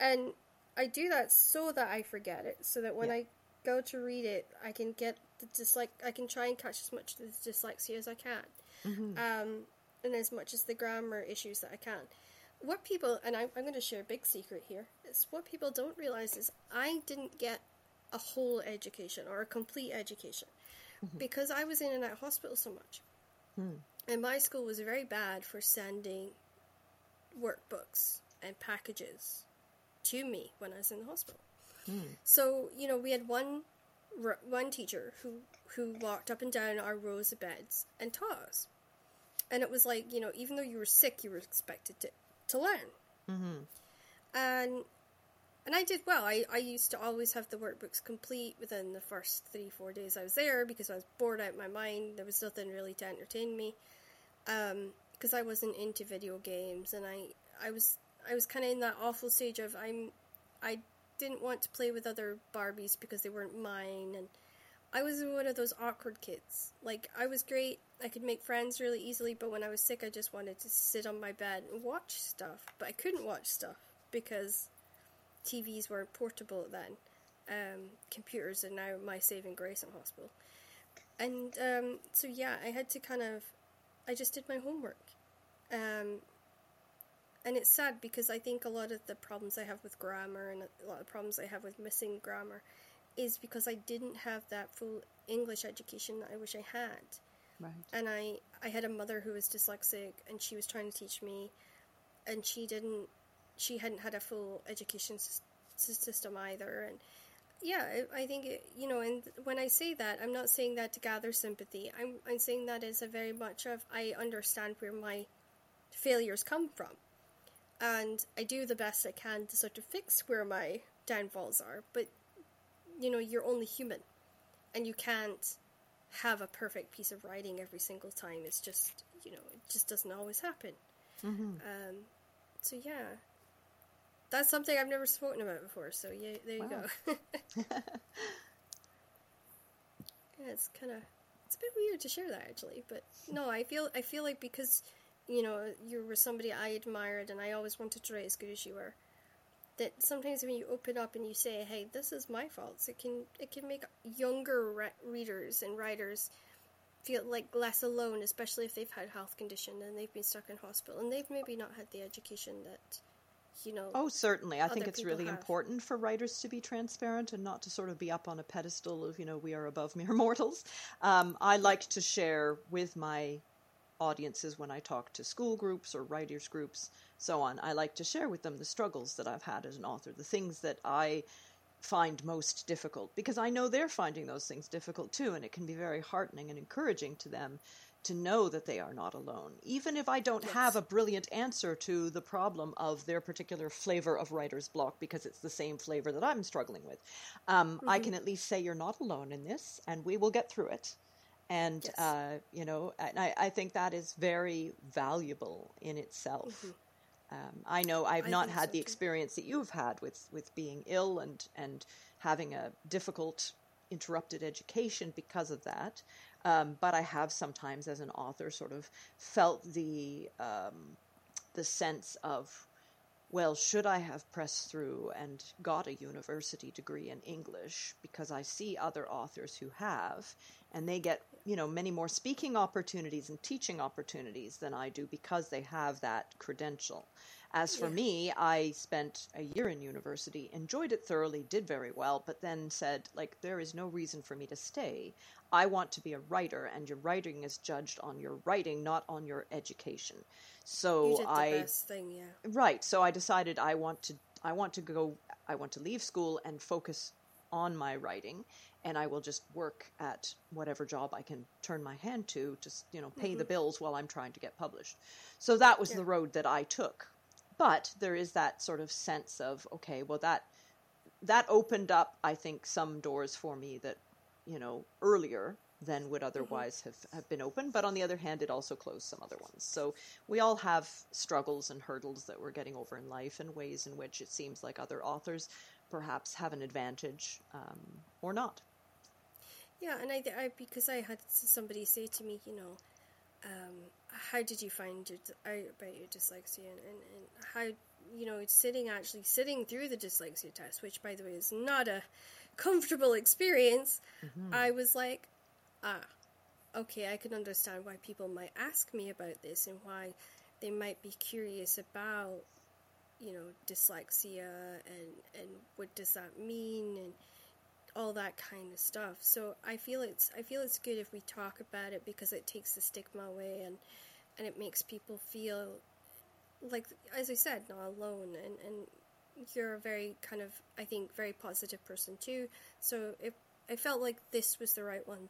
and I do that so that I forget it, so that when I go to read it, I can get the dislike. I can try and catch as much of the dyslexia as I can, mm-hmm. um, and as much as the grammar issues that I can. What people and I'm, I'm going to share a big secret here. Is what people don't realize is I didn't get a whole education or a complete education. Because I was in and out hospital so much. Mm. And my school was very bad for sending workbooks and packages to me when I was in the hospital. Mm. So, you know, we had one one teacher who who walked up and down our rows of beds and taught us. And it was like, you know, even though you were sick, you were expected to, to learn. Mm-hmm. And and I did well. I, I used to always have the workbooks complete within the first three, four days I was there because I was bored out of my mind. There was nothing really to entertain me. Because um, I wasn't into video games and I, I was I was kind of in that awful stage of I'm I didn't want to play with other Barbies because they weren't mine and I was one of those awkward kids. Like I was great, I could make friends really easily, but when I was sick I just wanted to sit on my bed and watch stuff. But I couldn't watch stuff because TVs weren't portable then. Um, computers are now my saving grace in hospital. And um, so, yeah, I had to kind of, I just did my homework. Um, and it's sad because I think a lot of the problems I have with grammar and a lot of problems I have with missing grammar is because I didn't have that full English education that I wish I had.
Right.
And I, I had a mother who was dyslexic and she was trying to teach me and she didn't she hadn't had a full education system either, and yeah, I think it, you know. And when I say that, I'm not saying that to gather sympathy. I'm I'm saying that as a very much of I understand where my failures come from, and I do the best I can to sort of fix where my downfalls are. But you know, you're only human, and you can't have a perfect piece of writing every single time. It's just you know, it just doesn't always happen. Mm-hmm. Um, so yeah, that's something I've never spoken about before. So yeah, there you wow. go. *laughs* yeah, it's kind of it's a bit weird to share that actually, but no, I feel I feel like because you know you were somebody I admired and I always wanted to write as good as you were. That sometimes when you open up and you say, "Hey, this is my fault," it can it can make younger re- readers and writers feel like less alone, especially if they've had health condition and they've been stuck in hospital and they've maybe not had the education that you know.
Oh, certainly. I think it's really have. important for writers to be transparent and not to sort of be up on a pedestal of, you know, we are above *laughs* mere mortals. Um, I like to share with my audiences when I talk to school groups or writers groups, so on. I like to share with them the struggles that I've had as an author, the things that I find most difficult because I know they're finding those things difficult too, and it can be very heartening and encouraging to them to know that they are not alone. Even if I don't yes. have a brilliant answer to the problem of their particular flavor of writer's block because it's the same flavor that I'm struggling with, um, mm-hmm. I can at least say you're not alone in this and we will get through it. And, yes. uh, you know, and I, I, think that is very valuable in itself. Mm-hmm. Um, I know I've I not had so the too. experience that you've had with, with being ill and, and having a difficult interrupted education because of that. Um, but I have sometimes, as an author, sort of felt the um, the sense of, well, should I have pressed through and got a university degree in English? Because I see other authors who have, and they get you know many more speaking opportunities and teaching opportunities than I do because they have that credential. As for yeah. me, I spent a year in university, enjoyed it thoroughly, did very well, but then said, like, there is no reason for me to stay. I want to be a writer, and your writing is judged on your writing, not on your education. So I
thing, yeah.
Right. So I decided I want to I want to go I want to leave school and focus on my writing and I will just work at whatever job I can turn my hand to, just you know, pay mm-hmm. the bills while I'm trying to get published. So that was yeah. the road that I took. But there is that sort of sense of okay, well that that opened up, I think, some doors for me that you know earlier than would mm-hmm. otherwise mm-hmm. have, have been open. But on the other hand, it also closed some other ones. So we all have struggles and hurdles that we're getting over in life and ways in which it seems like other authors perhaps have an advantage um, or not.
Yeah, and I, I because I had somebody say to me, you know, um, how did you find out about your dyslexia and, and, and how you know sitting actually sitting through the dyslexia test, which by the way is not a comfortable experience. Mm-hmm. I was like, ah, okay, I can understand why people might ask me about this and why they might be curious about you know dyslexia and and what does that mean and all that kind of stuff. So I feel it's I feel it's good if we talk about it because it takes the stigma away and and it makes people feel like as I said, not alone and, and you're a very kind of I think very positive person too. So it I felt like this was the right one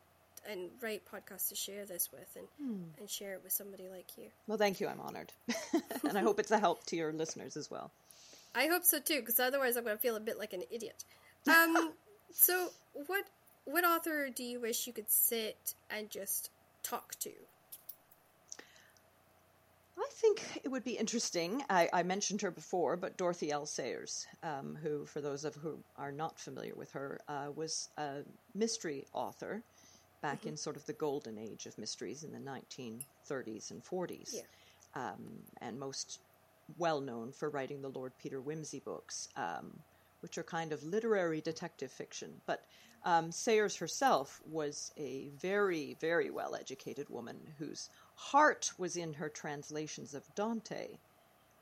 and right podcast to share this with and hmm. and share it with somebody like you.
Well, thank you. I'm honored, *laughs* and I hope it's a help to your listeners as well.
I hope so too, because otherwise I'm going to feel a bit like an idiot. Um, *laughs* so, what what author do you wish you could sit and just talk to?
I think it would be interesting. I, I mentioned her before, but Dorothy L. Sayers, um, who, for those of who are not familiar with her, uh, was a mystery author back mm-hmm. in sort of the golden age of mysteries in the 1930s and 40s,
yeah.
um, and most well known for writing the Lord Peter Wimsey books. Um, which are kind of literary detective fiction. But um, Sayers herself was a very, very well educated woman whose heart was in her translations of Dante,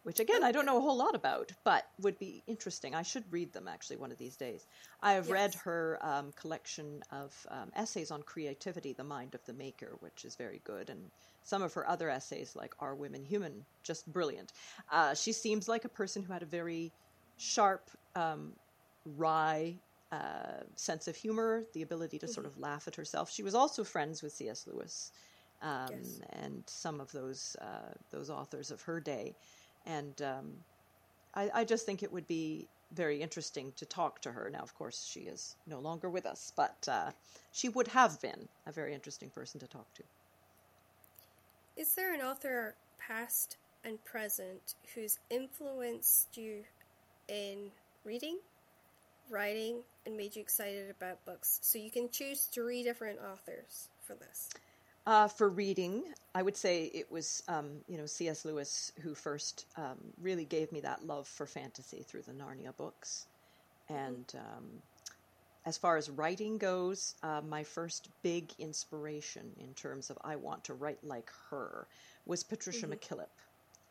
which again I don't know a whole lot about, but would be interesting. I should read them actually one of these days. I have yes. read her um, collection of um, essays on creativity, The Mind of the Maker, which is very good, and some of her other essays, like Are Women Human, just brilliant. Uh, she seems like a person who had a very sharp, um, wry uh, sense of humor, the ability to mm-hmm. sort of laugh at herself. She was also friends with C.S. Lewis um, yes. and some of those uh, those authors of her day, and um, I, I, just think it would be very interesting to talk to her. Now, of course, she is no longer with us, but uh, she would have been a very interesting person to talk to.
Is there an author, past and present, who's influenced you in reading, writing, and made you excited about books? So you can choose three different authors for this.
Uh, for reading, I would say it was um, you know C.S. Lewis who first um, really gave me that love for fantasy through the Narnia books, and um, as far as writing goes, uh, my first big inspiration in terms of I want to write like her was Patricia mm-hmm. McKillip.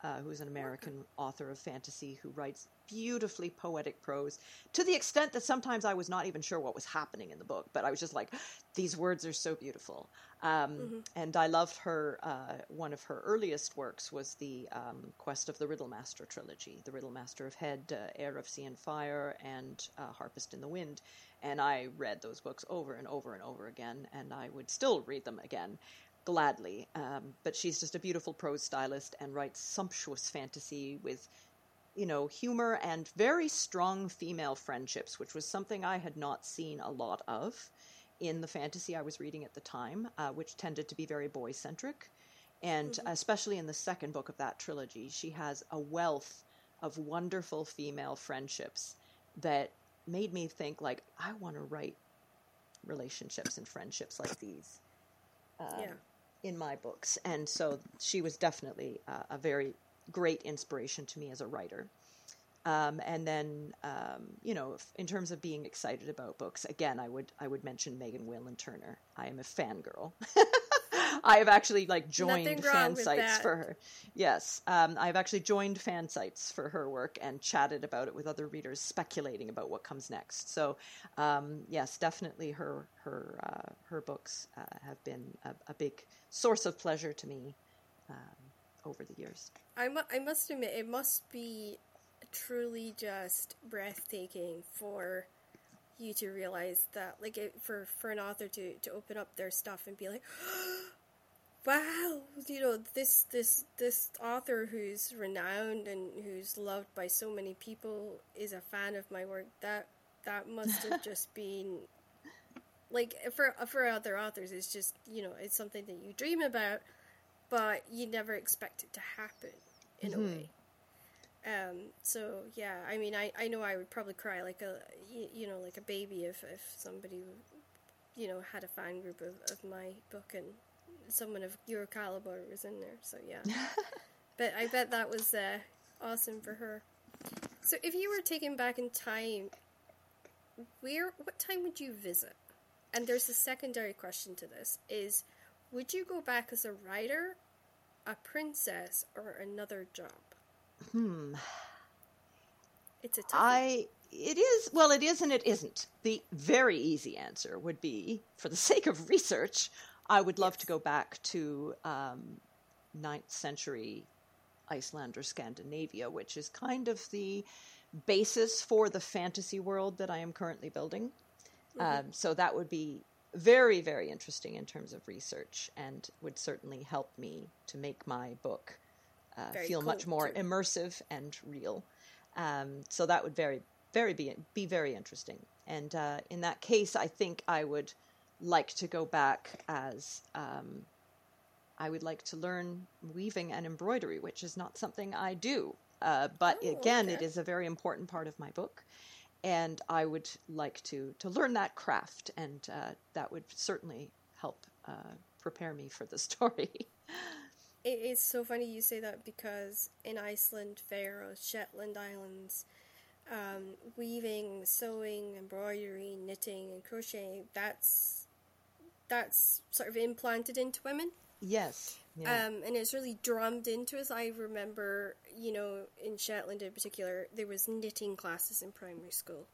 uh, who's an American author of fantasy who writes beautifully poetic prose to the extent that sometimes I was not even sure what was happening in the book, but I was just like, these words are so beautiful. Um, mm-hmm. And I loved her. Uh, one of her earliest works was the um, Quest of the Riddlemaster trilogy, the Riddlemaster of Hed, uh, Heir of Sea and Fire, and uh, Harpist in the Wind. And I read those books over and over and over again, and I would still read them again gladly. Um, but she's just a beautiful prose stylist and writes sumptuous fantasy with, you know, humor and very strong female friendships, which was something I had not seen a lot of in the fantasy I was reading at the time, uh, which tended to be very boy centric. And mm-hmm. especially in the second book of that trilogy, she has a wealth of wonderful female friendships that made me think like I want to write relationships and friendships like these. Um, yeah in my books. And so she was definitely uh, a very great inspiration to me as a writer. Um, and then, um, you know, if, in terms of being excited about books, again, I would I would mention Megan Whalen Turner. I am a fangirl. *laughs* I have actually like joined fan sites that. for her. Yes, um, I've actually joined fan sites for her work and chatted about it with other readers, speculating about what comes next. So, um, yes, definitely her her uh, her books uh, have been a, a, big source of pleasure to me um, over the years.
I, mu- I must admit, it must be truly just breathtaking for you to realize that like it, for for an author to to open up their stuff and be like *gasps* wow, you know, this this this author who's renowned and who's loved by so many people is a fan of my work. That that must have *laughs* just been like for for other authors, it's just you know it's something that you dream about, but you never expect it to happen in mm-hmm. a way. Um, so yeah, I mean, I, I know I would probably cry like a you, you know like a baby if if somebody you know had a fan group of, of my book and someone of your caliber was in there. So yeah, *laughs* but I bet that was uh, awesome for her. So if you were taken back in time, where what time would you visit? And there's a secondary question to this: is would you go back as a writer, a princess, or another job?
Hmm.
It's a tough
I it is well it is and it isn't. The very easy answer would be for the sake of research, I would love yes. to go back to um, 9th century Iceland or Scandinavia, which is kind of the basis for the fantasy world that I am currently building. Mm-hmm. Um, so that would be very, very interesting in terms of research and would certainly help me to make my book uh, feel cool much more too. immersive and real. Um, so that would very, very be be very interesting. And uh, in that case, I think I would like to go back as um, I would like to learn weaving and embroidery, which is not something I do. Uh, but oh, again, okay. it is a very important part of my book, and I would like to to learn that craft, and uh, that would certainly help uh, prepare me for the *laughs* story.
it is so funny you say that because in Iceland, Faroe, Shetland Islands, um, weaving, sewing, embroidery, knitting, and crocheting, that's that's sort of implanted into women.
Yes.
Yeah. Um, and it's really drummed into us. I remember, you know, in Shetland in particular, there was knitting classes in primary school.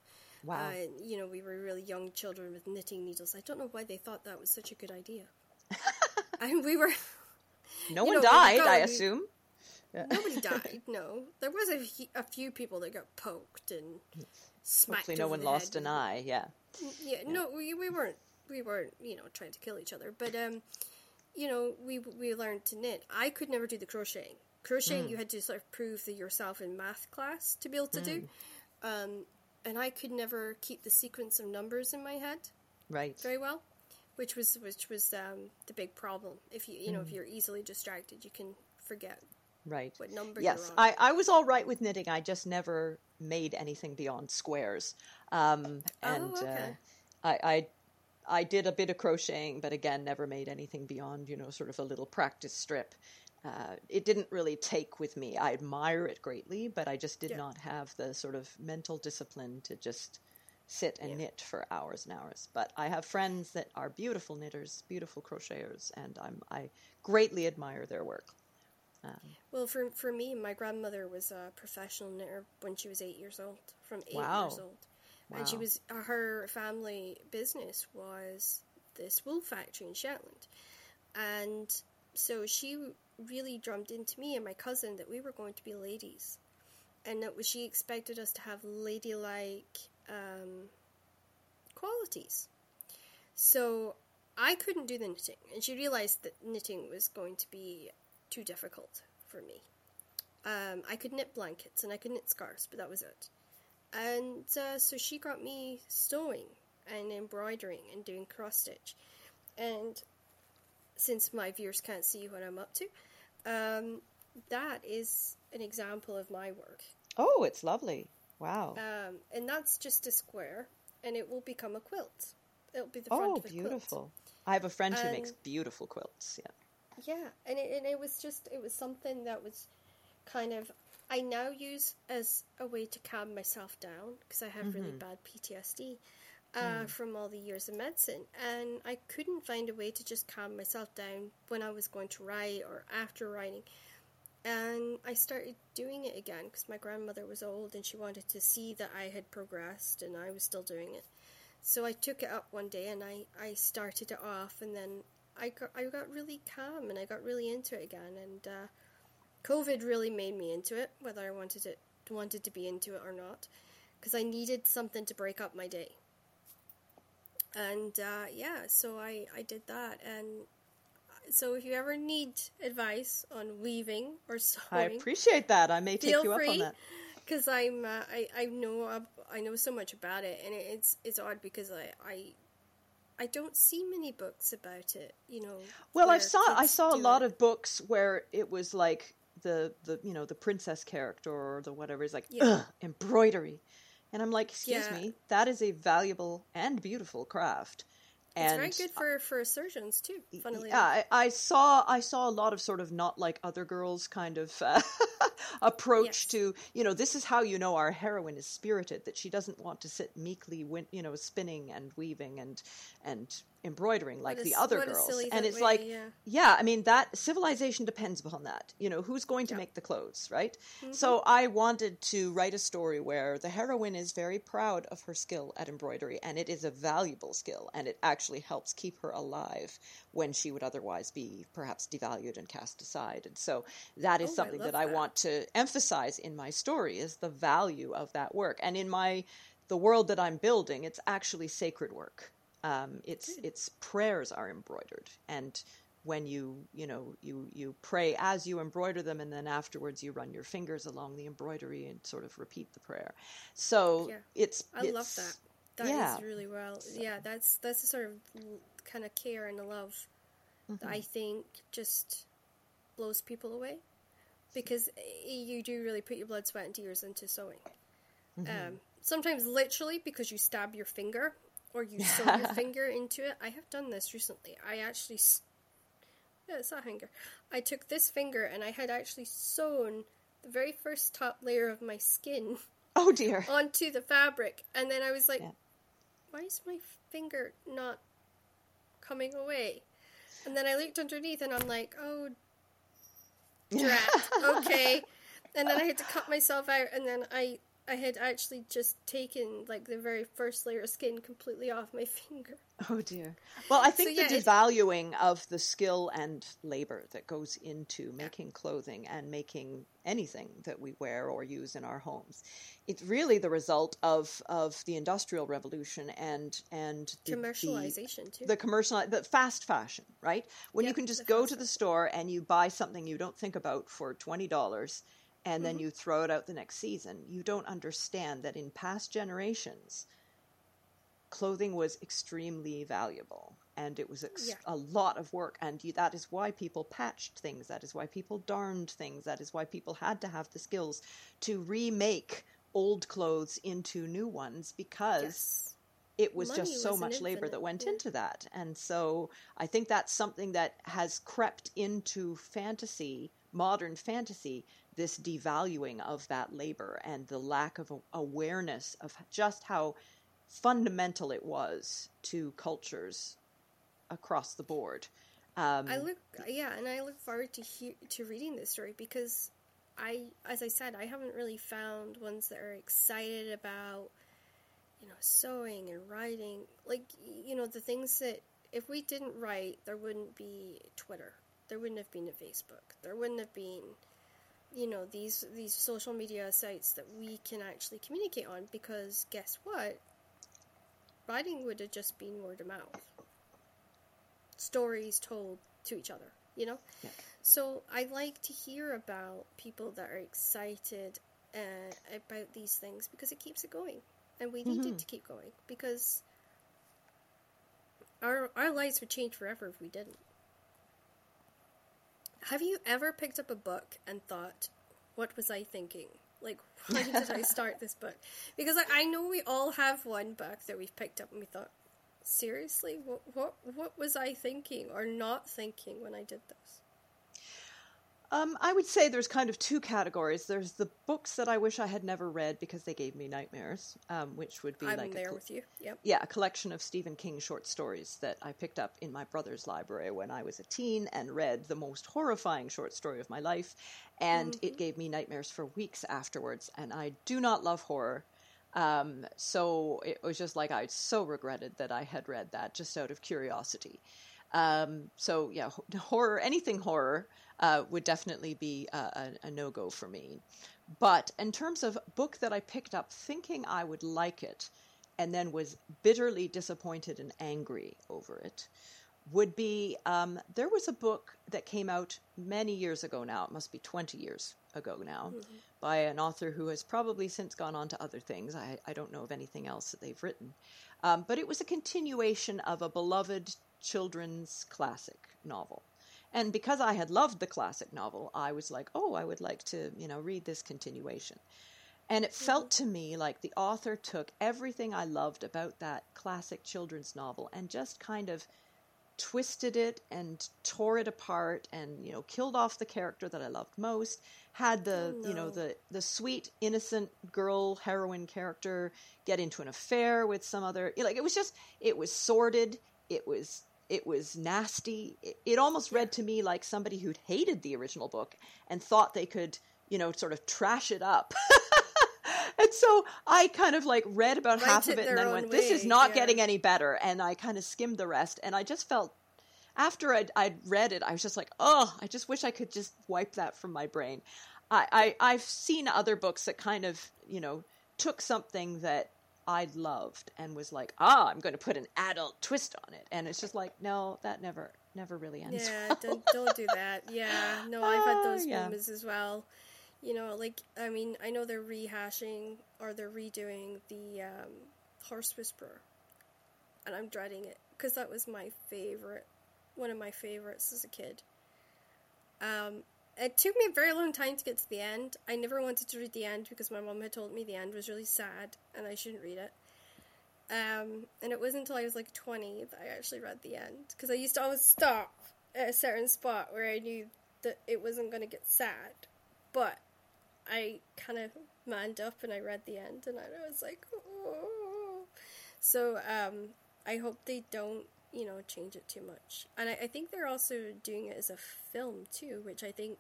Wow.
Uh, you know, we were really young children with knitting needles. I don't know why they thought that was such a good idea. *laughs* and we were.
No one know, died, I assume. *laughs*
Nobody died. No, there was a, a few people that got poked and smacked.
Hopefully, no one lost an eye. Yeah.
yeah. Yeah. No, we we weren't we weren't, you know, trying to kill each other. But um, you know, we we learned to knit. I could never do the crocheting. Crocheting, mm. you had to sort of prove that yourself in math class to be able to mm. do. Um, and I could never keep the sequence of numbers in my head,
right,
very well, which was which was um, the big problem. If you you know if mm. you're easily distracted, you can forget
right
what number
yes I, I was all right with knitting i just never made anything beyond squares um, and oh, okay. uh, I, I I did a bit of crocheting, but again, never made anything beyond, you know, sort of a little practice strip. Uh, it didn't really take with me. I admire it greatly, but I just did yeah. not have the sort of mental discipline to just sit and yeah. knit for hours and hours. But I have friends that are beautiful knitters, beautiful crocheters, and I'm, I greatly admire their work. Um,
well, for for me, my grandmother was a professional knitter when she was eight years old, from eight
Wow.
years old, and she was uh, her family business was this wool factory in Shetland, and so she really drummed into me and my cousin that we were going to be ladies, and that was she expected us to have ladylike um, qualities. So I couldn't do the knitting, and she realized that knitting was going to be too difficult for me. Um, I could knit blankets and I could knit scarves, but that was it. And uh, so she got me sewing and embroidering and doing cross stitch. And since my viewers can't see what I'm up to, um, that is an example of my work.
oh, it's lovely. Wow.
Um, and that's just a square, and it will become a quilt. It'll be the front
oh,
of a quilt.
beautiful. I have a friend who makes beautiful quilts. Yeah.
Yeah, and it, and it was just it was something that was kind of I now use as a way to calm myself down because I have really bad PTSD uh, from all the years of medicine, and I couldn't find a way to just calm myself down when I was going to write or after writing. And I started doing it again because my grandmother was old and she wanted to see that I had progressed and I was still doing it. So I took it up one day and I, I started it off, and then I got, I got really calm and I got really into it again. And uh, COVID really made me into it, whether I wanted it wanted to be into it or not, because I needed something to break up my day. And uh, yeah, so I, I did that. And so if you ever need advice on weaving or *laughs* sewing,
I appreciate that. I may take you up on that.
because I'm uh, I I know ab- I know so much about it, and it's it's odd because I I I don't see many books about it. You know.
Well, I saw I saw a lot
it.
of books where it was like the the you know the princess character or the whatever is like
Yeah. *clears throat*
Embroidery, and I'm like, excuse
Yeah.
me, that is a valuable and beautiful craft.
It's very good for for surgeons too. Funnily
yeah,
enough.
I, I saw I saw a lot of sort of not like other girls kind of uh, *laughs* approach
Yes.
to you know this is how you know our heroine is spirited that she doesn't want to sit meekly win, you know spinning and weaving and and embroidering like
a
the other girls. and it's
way,
like
yeah.
I mean that civilization depends upon that. You know who's going to
Yeah.
make the clothes right?
Mm-hmm.
so I wanted to write a story where the heroine is very proud of her skill at embroidery and it is a valuable skill and it actually helps keep her alive when she would otherwise be perhaps devalued and cast aside. And so that is
Oh,
something
love
that. I want to emphasize in my story is the value of that work. And in my the world that I'm building it's actually sacred work um, it's it's prayers are embroidered and when you you know you you pray as you embroider them and then afterwards you run your fingers along the embroidery and sort of repeat the prayer so
Yeah.
it's
I love
it's-
that. That is
yeah.
really well. Yeah, that's that's the sort of kind of care and the love
Mm-hmm.
that I think just blows people away because you do really put your blood, sweat, and tears into sewing.
Mm-hmm.
Um, sometimes literally because you stab your finger or you *laughs* sew your finger into it. I have done this recently. I actually, yeah, it's a finger. I took this finger and I had actually sewn the very first top layer of my skin *laughs*
oh dear
onto the fabric, and then I was like,
Yeah.
"Why is my finger not coming away?" And then I looked underneath, and I'm like, "Oh, *laughs* drat, okay." And then I had to cut myself out, and then I I had actually just taken like the very first layer of skin completely off my *laughs* finger.
Oh dear. Well, I think
yeah,
the
it-
devaluing of the skill and labor that goes into making clothing and making anything that we wear or use in our homes, it's really the result of of the industrial revolution and and the, the-
Commercialization too.
the commercial the fast fashion right when you can just go to the store and you buy something you don't think about for $20 and then mm-hmm. you throw it out the next season you don't understand that in past generations clothing was extremely valuable and it was ex-
Yeah.
a lot of work and you, that is why people patched things that is why people darned things that is why people had to have the skills to remake old clothes into new ones because
yes.
it was
Money
just so
was
much labor that went
yeah.
into that. And so I think that's something that has crept into fantasy, modern fantasy, this devaluing of that labor and the lack of awareness of just how fundamental it was to cultures across the board. Um,
I look, yeah, and I look forward to hear, to reading this story because I, as I said, I haven't really found ones that are excited about, you know, sewing and writing. Like, you know, the things that if we didn't write, there wouldn't be Twitter, there wouldn't have been a Facebook, there wouldn't have been, you know, these these social media sites that we can actually communicate on. Because guess what? Writing would have just been word of mouth, stories told to each other. You know.
Yeah.
So I like to hear about people that are excited uh, about these things because it keeps it going, and we need
Mm-hmm.
it to keep going because our our lives would change forever if we didn't. Have you ever picked up a book and thought, "What was I thinking? Like, *laughs* why did I start this book?" Because like, I know we all have one book that we've picked up and we thought, "Seriously, what what what was I thinking or not thinking when I did this?"
Um, I would say there's kind of two categories. There's the books that I wish I had never read because they gave me nightmares, um, which would be
I'm
like a
there
col-
with you. Yep.
yeah, a collection of Stephen King short stories that I picked up in my brother's library when I was a teen and read the most horrifying short story of my life, and it gave me nightmares for weeks afterwards. And I do not love horror. Um, so it was just like I so regretted that I had read that just out of curiosity. Um, so yeah, horror, anything horror, uh, would definitely be a, a, a no go for me. But in terms of book that I picked up thinking I would like it, and then was bitterly disappointed and angry over it, would be um, there was a book that came out many years ago now. It must be twenty years ago now, by an author who has probably since gone on to other things. I, I don't know of anything else that they've written, um, but it was a continuation of a beloved children's classic novel. And because I had loved the classic novel, I was like, oh, I would like to, you know, read this continuation. And it felt mm-hmm. to me like the author took everything I loved about that classic children's novel and just kind of twisted it and tore it apart and you know killed off the character that I loved most had the
Oh,
you know the the sweet innocent girl heroine character get into an affair with some other like it was just it was sordid it was it was nasty it, it almost read to me like somebody who'd hated the original book and thought they could you know sort of trash it up *laughs* and so I kind of like read about half of it and then went, this is not
yeah.
getting any better. And I kind of skimmed the rest. And I just felt, after I'd, I'd read it, I was just like, oh, I just wish I could just wipe that from my brain. I, I, I've seen other books that kind of, you know, took something that I loved and was like, ah, I'm going to put an adult twist on it. And it's just like, no, that never, never really ends.
Yeah,
well.
don't don't do that. *laughs* Yeah, no, I've had
Ah,
those
yeah.
moments as well. You know, like I mean, I know they're rehashing or they're redoing the um, Horse Whisperer, and I'm dreading it because that was my favorite, one of my favorites as a kid. Um, it took me a very long time to get to the end. I never wanted to read the end because my mom had told me the end was really sad and I shouldn't read it. Um, and it wasn't until I was like 20 that I actually read the end. Because I used to always stop at a certain spot where I knew that it wasn't going to get sad. But I kind of manned up and I read the end and I was like, oh. So um, I hope they don't, you know, change it too much. And I, I think they're also doing it as a film too, which I think.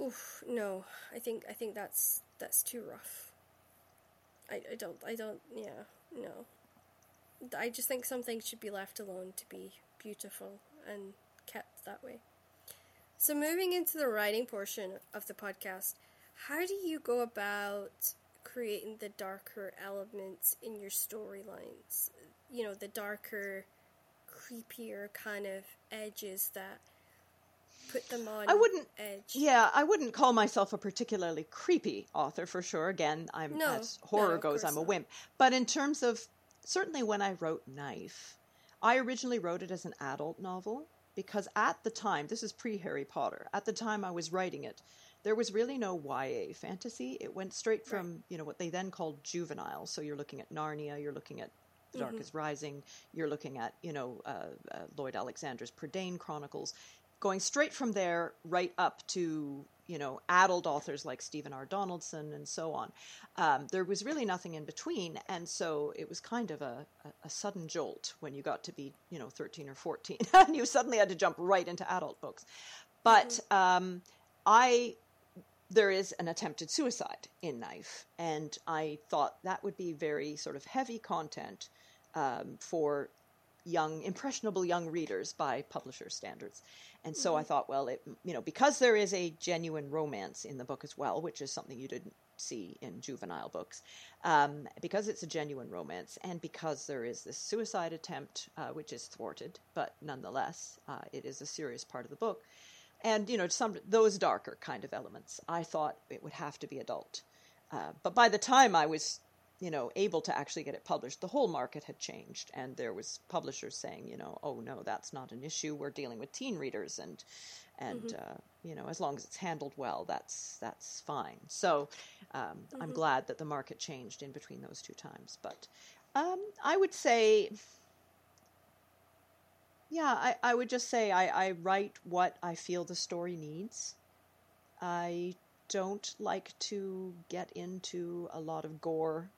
Oof, no, I think I think that's that's too rough. I, I don't I don't yeah no. I just think some things should be left alone to be beautiful and kept that way. So moving into the writing portion of the podcast, how do you go about creating the darker elements in your storylines? You know, the darker, creepier kind of edges that put them on
I wouldn't-
edge.
Yeah, I wouldn't call myself a particularly creepy author for sure. Again, I'm
No,
as horror
no,
goes, I'm a
not.
wimp. But in terms of certainly when I wrote Knife, I originally wrote it as an adult novel because at the time, this is pre Harry Potter. At the time I was writing it, there was really no YA fantasy. It went straight from, you know, what they then called juvenile. So you're looking at Narnia, you're looking at The Dark is Rising, you're looking at, you know, uh, uh, Lloyd Alexander's Prydain Chronicles, going straight from there right up to, you know, adult authors like Stephen R. Donaldson and so on. Um, there was really nothing in between, and so it was kind of a, a, a sudden jolt when you got to be, you know, 13 or 14, *laughs* and you suddenly had to jump right into adult books. But um, I there is an attempted suicide in Knife, and I thought that would be very sort of heavy content um, for young, impressionable young readers by publisher standards. And so mm-hmm. I thought, well, it, you know, because there is a genuine romance in the book as well, which is something you didn't see in juvenile books, um, because it's a genuine romance, and because there is this suicide attempt, uh, which is thwarted, but nonetheless, uh, it is a serious part of the book and you know some those darker kind of elements. I thought it would have to be adult, uh, but by the time I was you know able to actually get it published, the whole market had changed, and there was publishers saying you know oh no that's not an issue. We're dealing with teen readers and. And mm-hmm. uh, you know, as long as it's handled well, that's that's fine. So um, mm-hmm. I'm glad that the market changed in between those two times. But um, I would say yeah, I, I would just say I, I write what I feel the story needs. I don't like to get into a lot of gore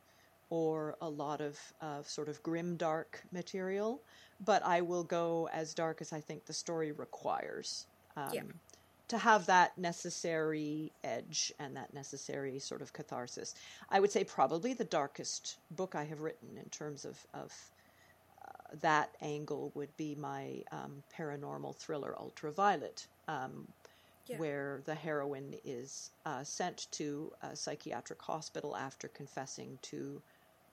or a lot of uh, sort of grim dark material, but I will go as dark as I think the story requires. Um, yeah. To have that necessary edge and that necessary sort of catharsis. I would say probably the darkest book I have written in terms of, of that angle would be my um, paranormal thriller Ultraviolet, um, yeah. where the heroine is uh, sent to a psychiatric hospital after confessing to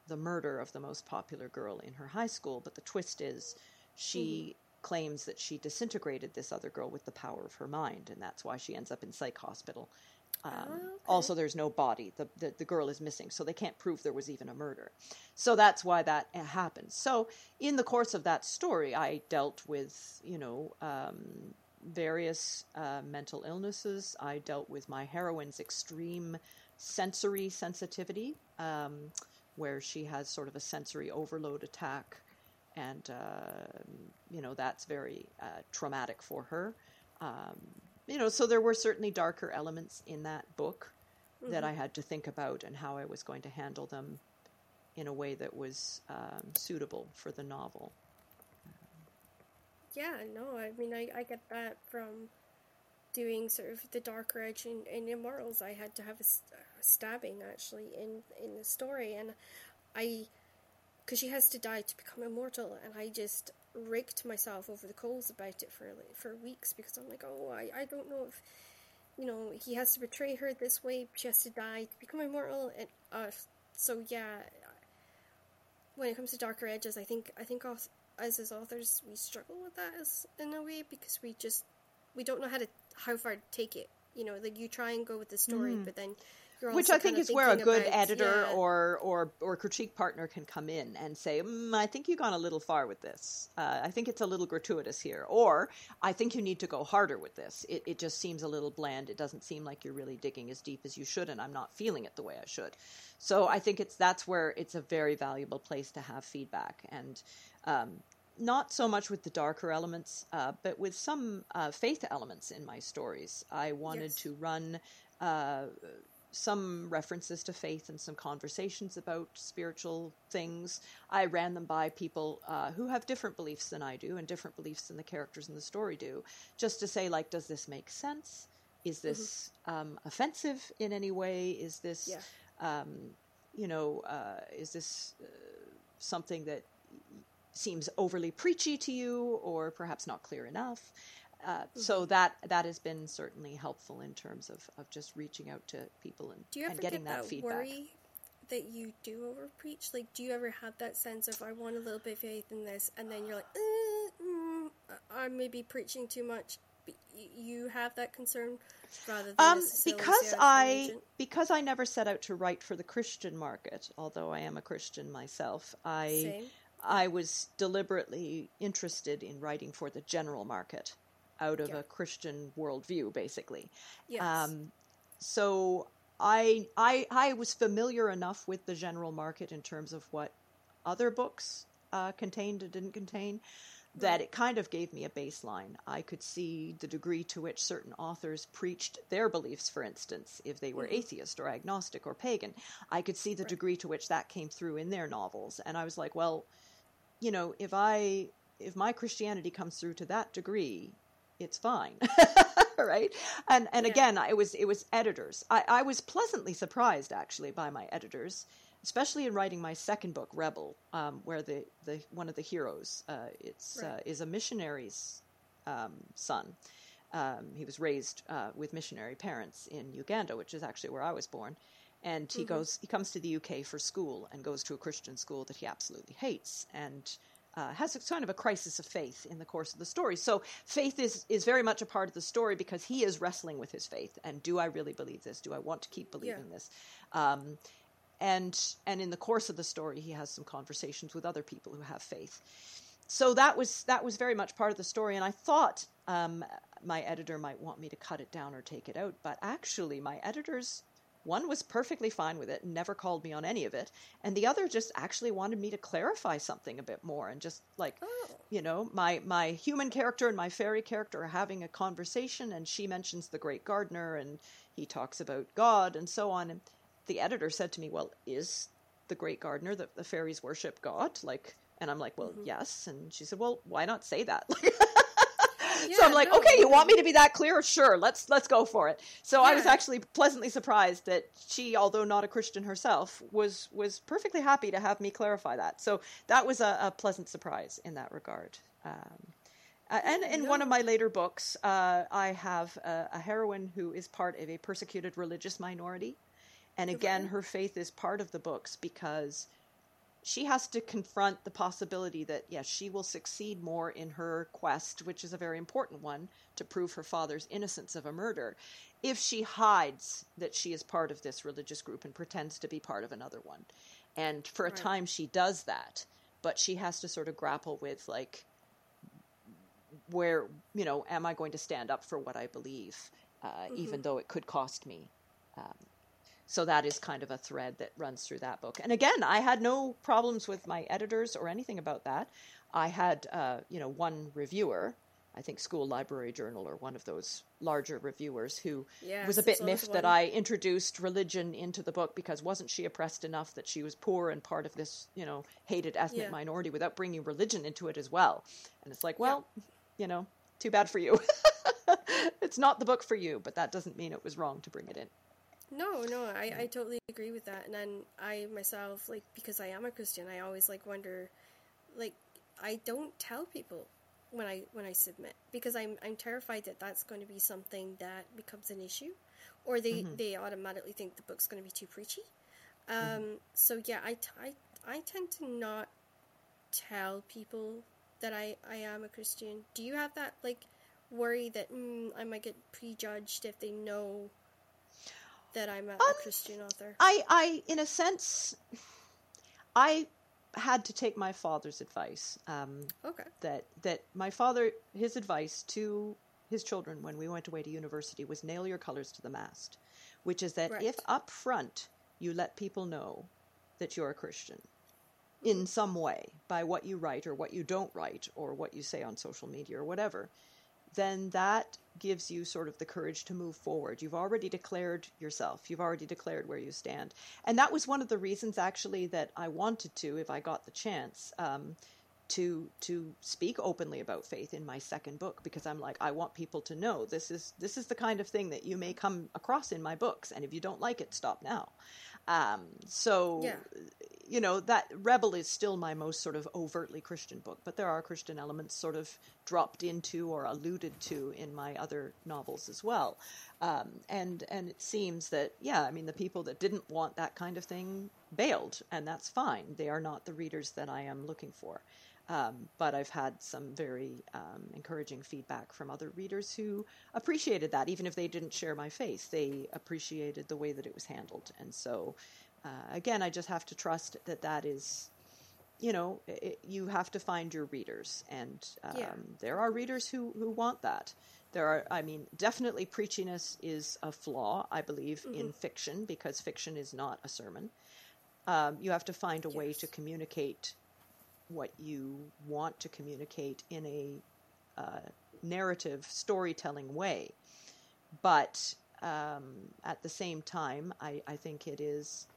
the murder of the most popular girl in her high school. But the twist is she mm-hmm. claims that she disintegrated this other girl with the power of her mind, and that's why she ends up in psych hospital. Um, oh, okay. Also, there's no body. The, the, the girl is missing, so they can't prove there was even a murder. So that's why that uh, happens. So in the course of that story, I dealt with you know um, various uh, mental illnesses. I dealt with my heroine's extreme sensory sensitivity, um, where she has sort of a sensory overload attack, and uh, you know that's very uh, traumatic for her. Um, you know, so there were certainly darker elements in that book mm-hmm. that I had to think about and how I was going to handle them in a way that was um, suitable for the novel.
Yeah, no, I mean, I, I get that from doing sort of the darker edge in, in Immortals. I had to have a, a stabbing actually in in the story, and I because she has to die to become immortal, and I just raked myself over the coals about it for for weeks because I'm like, oh, I, I don't know if you know he has to betray her this way. She has to die to become immortal, and uh, so yeah. When it comes to darker edges, I think I think as as authors we struggle with that as in a way because we just we don't know how to how far to take it. You know, like you try and go with the story, mm. but then
which I think is where a good about, editor yeah. or, or or critique partner can come in and say, mm, "I think you've gone a little far with this. Uh, I think it's a little gratuitous here," or "I think you need to go harder with this. It, it just seems a little bland. It doesn't seem like you're really digging as deep as you should, and I'm not feeling it the way I should." So I think it's that's where it's a very valuable place to have feedback and. Um, not so much with the darker elements, uh, but with some uh, faith elements in my stories. I wanted yes. to run uh, some references to faith and some conversations about spiritual things. I ran them by people uh, who have different beliefs than I do and different beliefs than the characters in the story do, just to say, like, does this make sense? Is this mm-hmm. um, offensive in any way? Is this, yeah. um, you know, uh, is this uh, something that seems overly preachy to you or perhaps not clear enough? Uh, mm-hmm. So that that has been certainly helpful in terms of, of just reaching out to people and,
do you ever
and getting
get
that,
that
feedback.
Worry that you do over preach? Like, do you ever have that sense of I want a little bit of faith in this, and then you're like, eh, mm, I may be preaching too much. You have that concern rather than um,
because I because I never set out to write for the Christian market, although I am a Christian myself. I Same. I was deliberately interested in writing for the general market out of yeah. a Christian worldview, basically. Yes. Um, so I, I, I was familiar enough with the general market in terms of what other books uh, contained and didn't contain that it kind of gave me a baseline. I could see the degree to which certain authors preached their beliefs, for instance, if they were mm-hmm. atheist or agnostic or pagan. I could see the right. degree to which that came through in their novels. And I was like, well, you know, if I if my Christianity comes through to that degree, it's fine. *laughs* right? And and yeah. again, it was it was editors. I, I was pleasantly surprised actually by my editors especially in writing my second book, Rebel, um, where the, the one of the heroes uh, it's right. uh, is a missionary's um, son. Um, he was raised uh, with missionary parents in Uganda, which is actually where I was born. And he mm-hmm. goes, he comes to the UK for school and goes to a Christian school that he absolutely hates, and uh, has a, kind of a crisis of faith in the course of the story. So faith is is very much a part of the story because he is wrestling with his faith and do I really believe this? Do I want to keep believing yeah. this? Um, and and in the course of the story he has some conversations with other people who have faith so that was that was very much part of the story and i thought um, my editor might want me to cut it down or take it out but actually my editors one was perfectly fine with it and never called me on any of it and the other just actually wanted me to clarify something a bit more and just like oh. you know my my human character and my fairy character are having a conversation and she mentions the great gardener and he talks about god and so on and the editor said to me, "Well, is the great gardener that the fairies worship God?" Like, and I'm like, "Well, mm-hmm. yes." And she said, "Well, why not say that?" *laughs* yeah, so I'm like, no, "Okay, you want me to be that clear? Sure, let's let's go for it." So yeah. I was actually pleasantly surprised that she, although not a Christian herself, was was perfectly happy to have me clarify that. So that was a, a pleasant surprise in that regard. Um, uh, and in one of my later books, uh, I have a, a, heroine who is part of a persecuted religious minority. And again, her faith is part of the books because she has to confront the possibility that, yes, she will succeed more in her quest, which is a very important one, to prove her father's innocence of a murder, if she hides that she is part of this religious group and pretends to be part of another one. And for a right. time, she does that, but she has to sort of grapple with, like, where, you know, am I going to stand up for what I believe, uh, mm-hmm. even though it could cost me? Um, so that is kind of a thread that runs through that book. And again, I had no problems with my editors or anything about that. I had, uh, you know, one reviewer, I think School Library Journal or one of those larger reviewers, who yes, was a bit miffed that I introduced religion into the book because wasn't she oppressed enough that she was poor and part of this, you know, hated ethnic yeah. minority without bringing religion into it as well? And it's like, well, yeah. you know, too bad for you. *laughs* it's not the book for you, but that doesn't mean it was wrong to bring it in.
No, no, I, I totally agree with that. And then I myself, like, because I am a Christian, I always like wonder, like, I don't tell people when I when I submit because I'm I'm terrified that that's going to be something that becomes an issue, or they mm-hmm. they automatically think the book's going to be too preachy. Um, mm-hmm. So yeah, I, I I tend to not tell people that I I am a Christian. Do you have that like worry that mm, I might get prejudged if they know? That I'm a, um, a Christian author?
I, I, in a sense, I had to take my father's advice. Um,
okay.
That that my father, his advice to his children when we went away to university was nail your colors to the mast, which is that right. if up front you let people know that you're a Christian in some way by what you write or what you don't write or what you say on social media or whatever, then that gives you sort of the courage to move forward. You've already declared yourself, you've already declared where you stand. And that was one of the reasons, actually, that I wanted to, if I got the chance. Um, to to speak openly about faith in my second book because I'm like I want people to know this is this is the kind of thing that you may come across in my books and if you don't like it stop now um, so, yeah. you know, that Rebel is still my most sort of overtly Christian book, but there are Christian elements sort of dropped into or alluded to in my other novels as well. Um, and and it seems that yeah, I mean, the people that didn't want that kind of thing bailed, and that's fine. They are not the readers that I am looking for. Um, but I've had some very um, encouraging feedback from other readers who appreciated that, even if they didn't share my faith. They appreciated the way that it was handled. And so, uh, again, I just have to trust that that is, you know, it, you have to find your readers. And um, yeah. there are readers who, who want that. There are, I mean, definitely preachiness is a flaw, I believe, mm-hmm. in fiction because fiction is not a sermon. Um, you have to find a yes. way to communicate what you want to communicate in a uh, narrative storytelling way. But um, at the same time, I, I think it is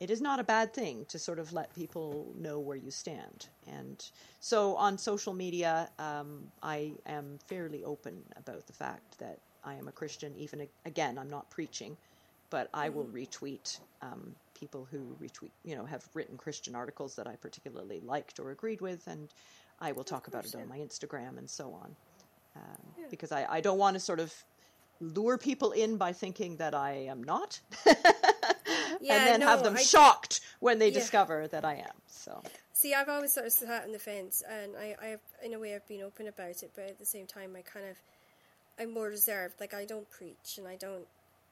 it is not a bad thing to sort of let people know where you stand. And so on social media, um, I am fairly open about the fact that I am a Christian. Even again, I'm not preaching, but I will mm-hmm. retweet um, people who retweet, you know, have written Christian articles that I particularly liked or agreed with, and I will talk about it on my Instagram and so on. Um, yeah. Because I, I don't want to sort of lure people in by thinking that I am not. *laughs* yeah, and then no, have them I, shocked when they yeah. discover that I am. So
see, I've always sort of sat on the fence, and I, I, in a way, I've been open about it, but at the same time, I kind of, I'm more reserved. Like I don't preach, and I don't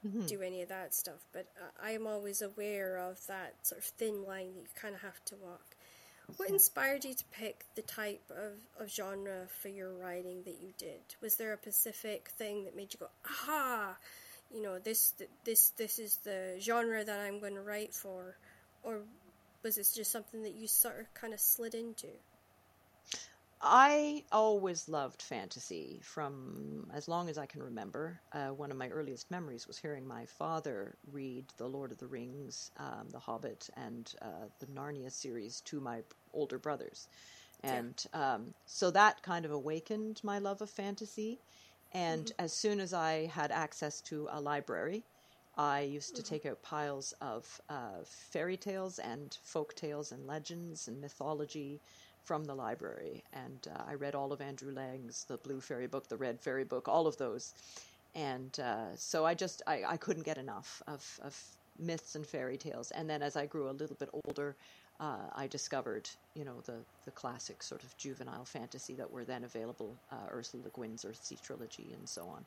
mm-hmm. do any of that stuff. But I am always aware of that sort of thin line that you kind of have to walk. What inspired you to pick the type of, of genre for your writing that you did? Was there a specific thing that made you go, aha, you know, this this this is the genre that I'm going to write for, or was this just something that you sort of kind of slid into?
I always loved fantasy from as long as I can remember. Uh, one of my earliest memories was hearing my father read The Lord of the Rings, um, The Hobbit, and uh, the Narnia series to my older brothers. And yeah. um, so that kind of awakened my love of fantasy. And mm-hmm. as soon as I had access to a library, I used to mm-hmm. take out piles of uh, fairy tales and folk tales and legends and mythology from the library. And uh, I read all of Andrew Lang's The Blue Fairy Book, The Red Fairy Book, all of those. And uh, so I just I, I couldn't get enough of, of myths and fairy tales. And then as I grew a little bit older, uh, I discovered, you know, the, the classic sort of juvenile fantasy that were then available, uh, Ursula Le Guin's Earthsea trilogy and so on,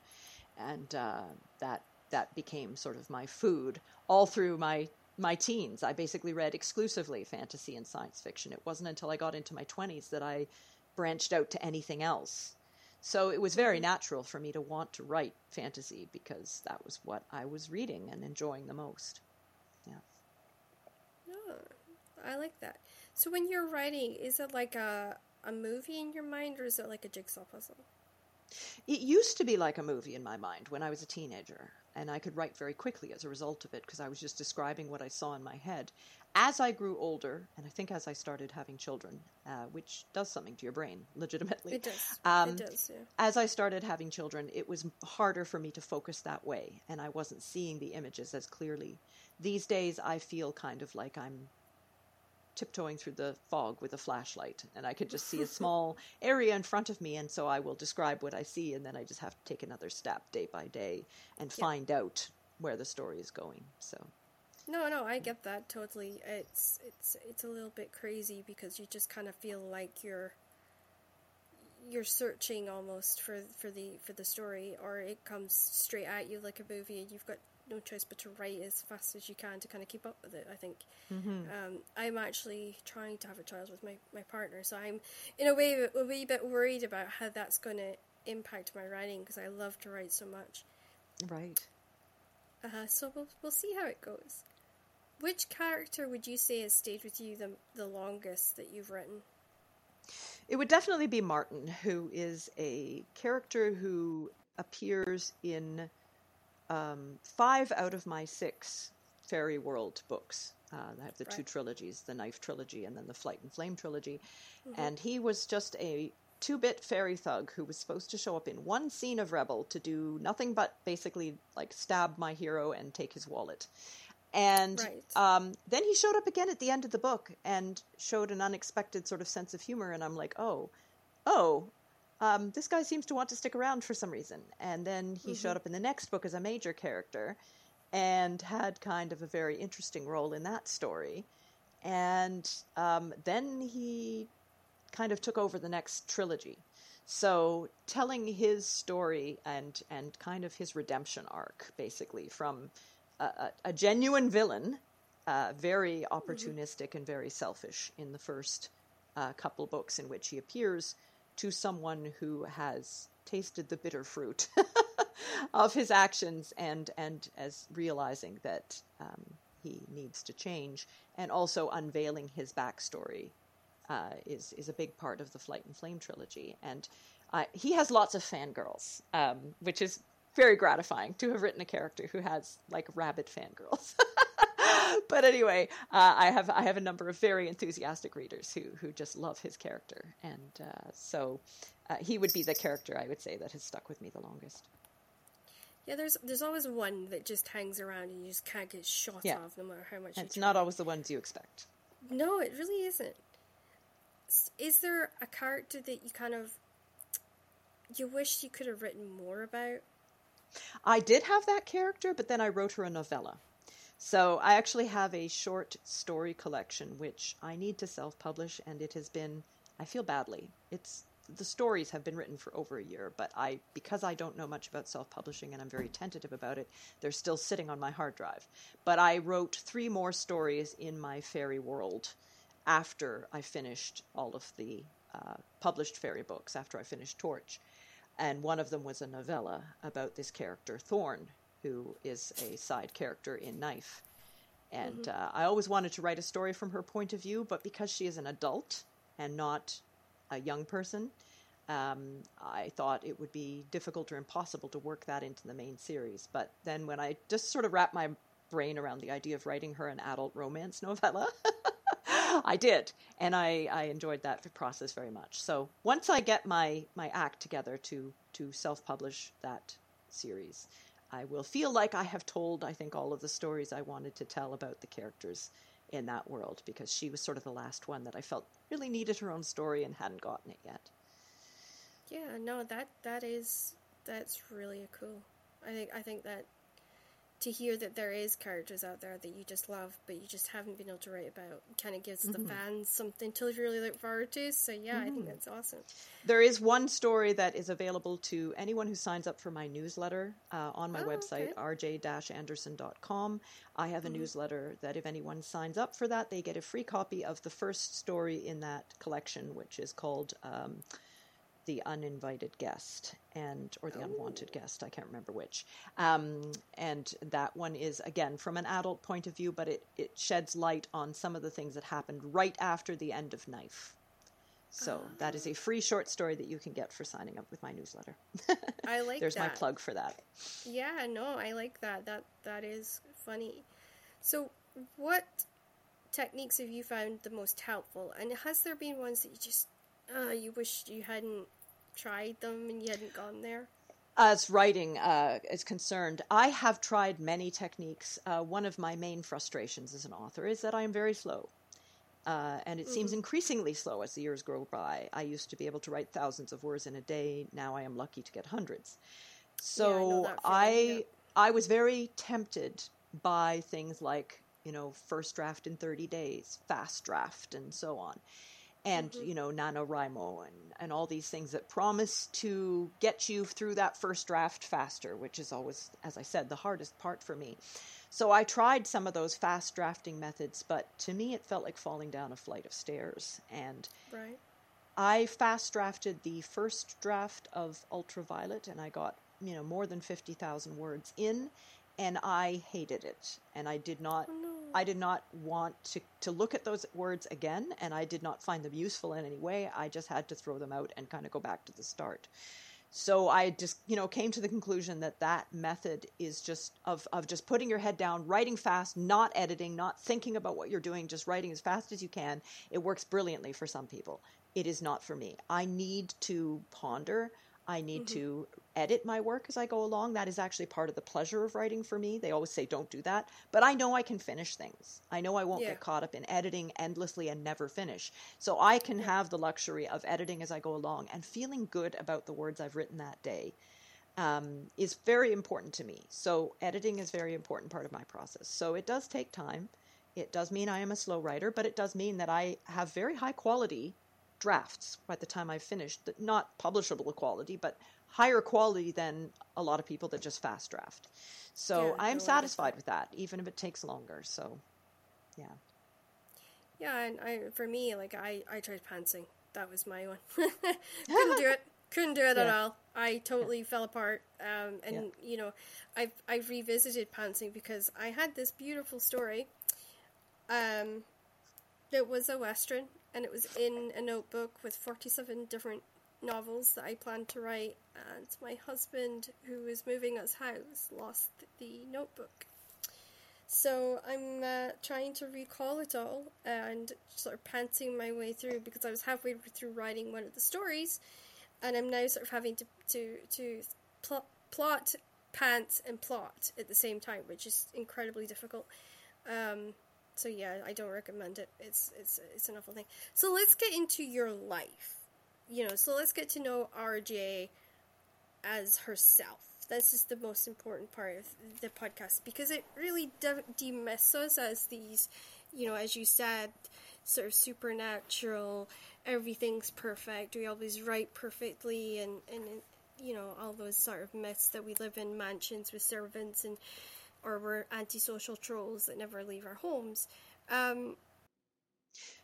and uh, that that became sort of my food all through my my teens. I basically read exclusively fantasy and science fiction. It wasn't until I got into my twenties that I branched out to anything else. So it was very natural for me to want to write fantasy because that was what I was reading and enjoying the most. Yeah.
I like that. So when you're writing, is it like a a movie in your mind, or is it like a jigsaw puzzle?
It used to be like a movie in my mind when I was a teenager, and I could write very quickly as a result of it because I was just describing what I saw in my head. As I grew older, and I think as I started having children, uh, which does something to your brain, legitimately.
It does. Um, it does. Yeah.
As I started having children, it was harder for me to focus that way, and I wasn't seeing the images as clearly. These days, I feel kind of like I'm tiptoeing through the fog with a flashlight and I could just see a *laughs* small area in front of me and so I will describe what I see and then I just have to take another step day by day and yeah. find out where the story is going. So
No, no, I get that totally. It's it's it's a little bit crazy because you just kind of feel like you're you're searching almost for for the for the story or it comes straight at you like a movie and you've got no choice but to write as fast as you can to kind of keep up with it. I think mm-hmm. um, I'm actually trying to have a child with my, my partner, so I'm in a way a wee bit worried about how that's going to impact my writing because I love to write so much.
Right.
Uh, so we'll we'll see how it goes. Which character would you say has stayed with you the the longest that you've written?
It would definitely be Martin, who is a character who appears in um, five out of my six fairy world books. Uh, I have the right. two trilogies, the Knife trilogy and then the Flight and Flame trilogy. Mm-hmm. And he was just a two bit fairy thug who was supposed to show up in one scene of Rebel to do nothing but basically like stab my hero and take his wallet. And right. um, then he showed up again at the end of the book and showed an unexpected sort of sense of humor. And I'm like, oh, oh, um, this guy seems to want to stick around for some reason. And then he mm-hmm. showed up in the next book as a major character and had kind of a very interesting role in that story. And um, then he kind of took over the next trilogy. So telling his story and and kind of his redemption arc, basically from a, a, a genuine villain, uh, very mm-hmm. opportunistic mm-hmm. and very selfish in the first uh, couple books in which he appears, to someone who has tasted the bitter fruit *laughs* of his actions and and as realizing that um, he needs to change and also unveiling his backstory uh, is is a big part of the Flight and Flame trilogy, and uh, he has lots of fangirls, um, which is very gratifying to have written a character who has like rabid fangirls. *laughs* *laughs* but anyway, uh, I have I have a number of very enthusiastic readers who who just love his character, and uh, so uh, he would be the character I would say that has stuck with me the longest.
Yeah, there's there's always one that just hangs around and you just can't get shot yeah. off no matter how much.
It's try. not always the ones you expect.
No, it really isn't. Is there a character that you kind of you wish you could have written more about?
I did have that character, but then I wrote her a novella. So I actually have a short story collection which I need to self-publish, and it has been. I feel badly. It's the stories have been written for over a year, but I because I don't know much about self-publishing and I'm very tentative about it, they're still sitting on my hard drive. But I wrote three more stories in my fairy world after I finished all of the uh, published fairy books. After I finished Torch, and one of them was a novella about this character Thorn, who is a side character in Knife. And mm-hmm. uh, I always wanted to write a story from her point of view, but because she is an adult and not a young person, um, I thought it would be difficult or impossible to work that into the main series. But then when I just sort of wrapped my brain around the idea of writing her an adult romance *laughs* novella, I did, and I, I enjoyed that process very much. So once I get my, my act together to to self publish that series, I will feel like I have told, I think, all of the stories I wanted to tell about the characters in that world because she was sort of the last one that I felt really needed her own story and hadn't gotten it yet.
Yeah, no, that that is that's really cool. I think I think that to hear that there is characters out there that you just love, but you just haven't been able to write about, kind of gives mm-hmm. the fans something to really look forward to. So yeah, mm-hmm. I think mm-hmm. that's awesome.
There is one story that is available to anyone who signs up for my newsletter uh, on my oh, website, okay. rj-anderson.com. I have a mm-hmm. newsletter that if anyone signs up for that, they get a free copy of the first story in that collection, which is called. Um, the uninvited guest and or the oh. unwanted guest i can't remember which. Um, and that one is again from an adult point of view but it, it sheds light on some of the things that happened right after the end of knife. So that is a free short story that you can get for signing up with my newsletter. *laughs*
I like
there's
that.
my plug for that.
Yeah no i like that. That that is funny. So what techniques have you found the most helpful? And has there been ones that you just uh, you wish you hadn't tried them and you hadn't gone there?
As writing uh, is concerned, I have tried many techniques. Uh, one of my main frustrations as an author is that I am very slow. Uh, and it mm-hmm. seems increasingly slow as the years go by. I used to be able to write thousands of words in a day. Now I am lucky to get hundreds. So yeah, I, I, yeah. I was very tempted by things like you know first draft in 30 days, fast draft, and so on and mm-hmm. you know NaNoWriMo and and all these things that promise to get you through that first draft faster, which is always, as I said, the hardest part for me. So I tried some of those fast drafting methods, but to me it felt like falling down a flight of stairs. And
right.
I fast drafted the first draft of Ultraviolet, and I got you know more than fifty thousand words in, and I hated it, and I did not. Oh, no. I did not want to, to look at those words again, and I did not find them useful in any way. I just had to throw them out and kind of go back to the start. So I just, you know, came to the conclusion that that method is just of, of just putting your head down, writing fast, not editing, not thinking about what you're doing, just writing as fast as you can. It works brilliantly for some people. It is not for me. I need to ponder. I need mm-hmm. to edit my work as I go along. That is actually part of the pleasure of writing for me. They always say don't do that, but I know I can finish things. I know I won't yeah. get caught up in editing endlessly and never finish. So I can yeah. have the luxury of editing as I go along and feeling good about the words I've written that day. Um, is very important to me. So editing is a very important part of my process. So it does take time. It does mean I am a slow writer, but it does mean that I have very high quality drafts by the time I've finished. Not publishable quality, but higher quality than a lot of people that just fast draft. So yeah, I'm satisfied with that, even if it takes longer. So, yeah.
Yeah, and I for me, like I I tried pantsing. That was my one. *laughs* Couldn't do it. Couldn't do it yeah. at all. I totally yeah. fell apart. Um, and you know, I've I've revisited pantsing because I had this beautiful story. Um, it was a western and it was in a notebook with 47 different novels that I planned to write, and my husband, who was moving us house, lost the notebook. So I'm uh, trying to recall it all and sort of pantsing my way through because I was halfway through writing one of the stories, and I'm now sort of having to to to pl- plot, pant, and plot at the same time, which is incredibly difficult. Um, so yeah, I don't recommend it. It's it's it's an awful thing. So let's get into your life. You know, so let's get to know RJ as herself this is the most important part of the podcast because it really de- demysts us as these, you know, as you said, sort of supernatural, everything's perfect, we always write perfectly, and, and you know, all those sort of myths that we live in mansions with servants and or we're antisocial trolls that never leave our homes. Um,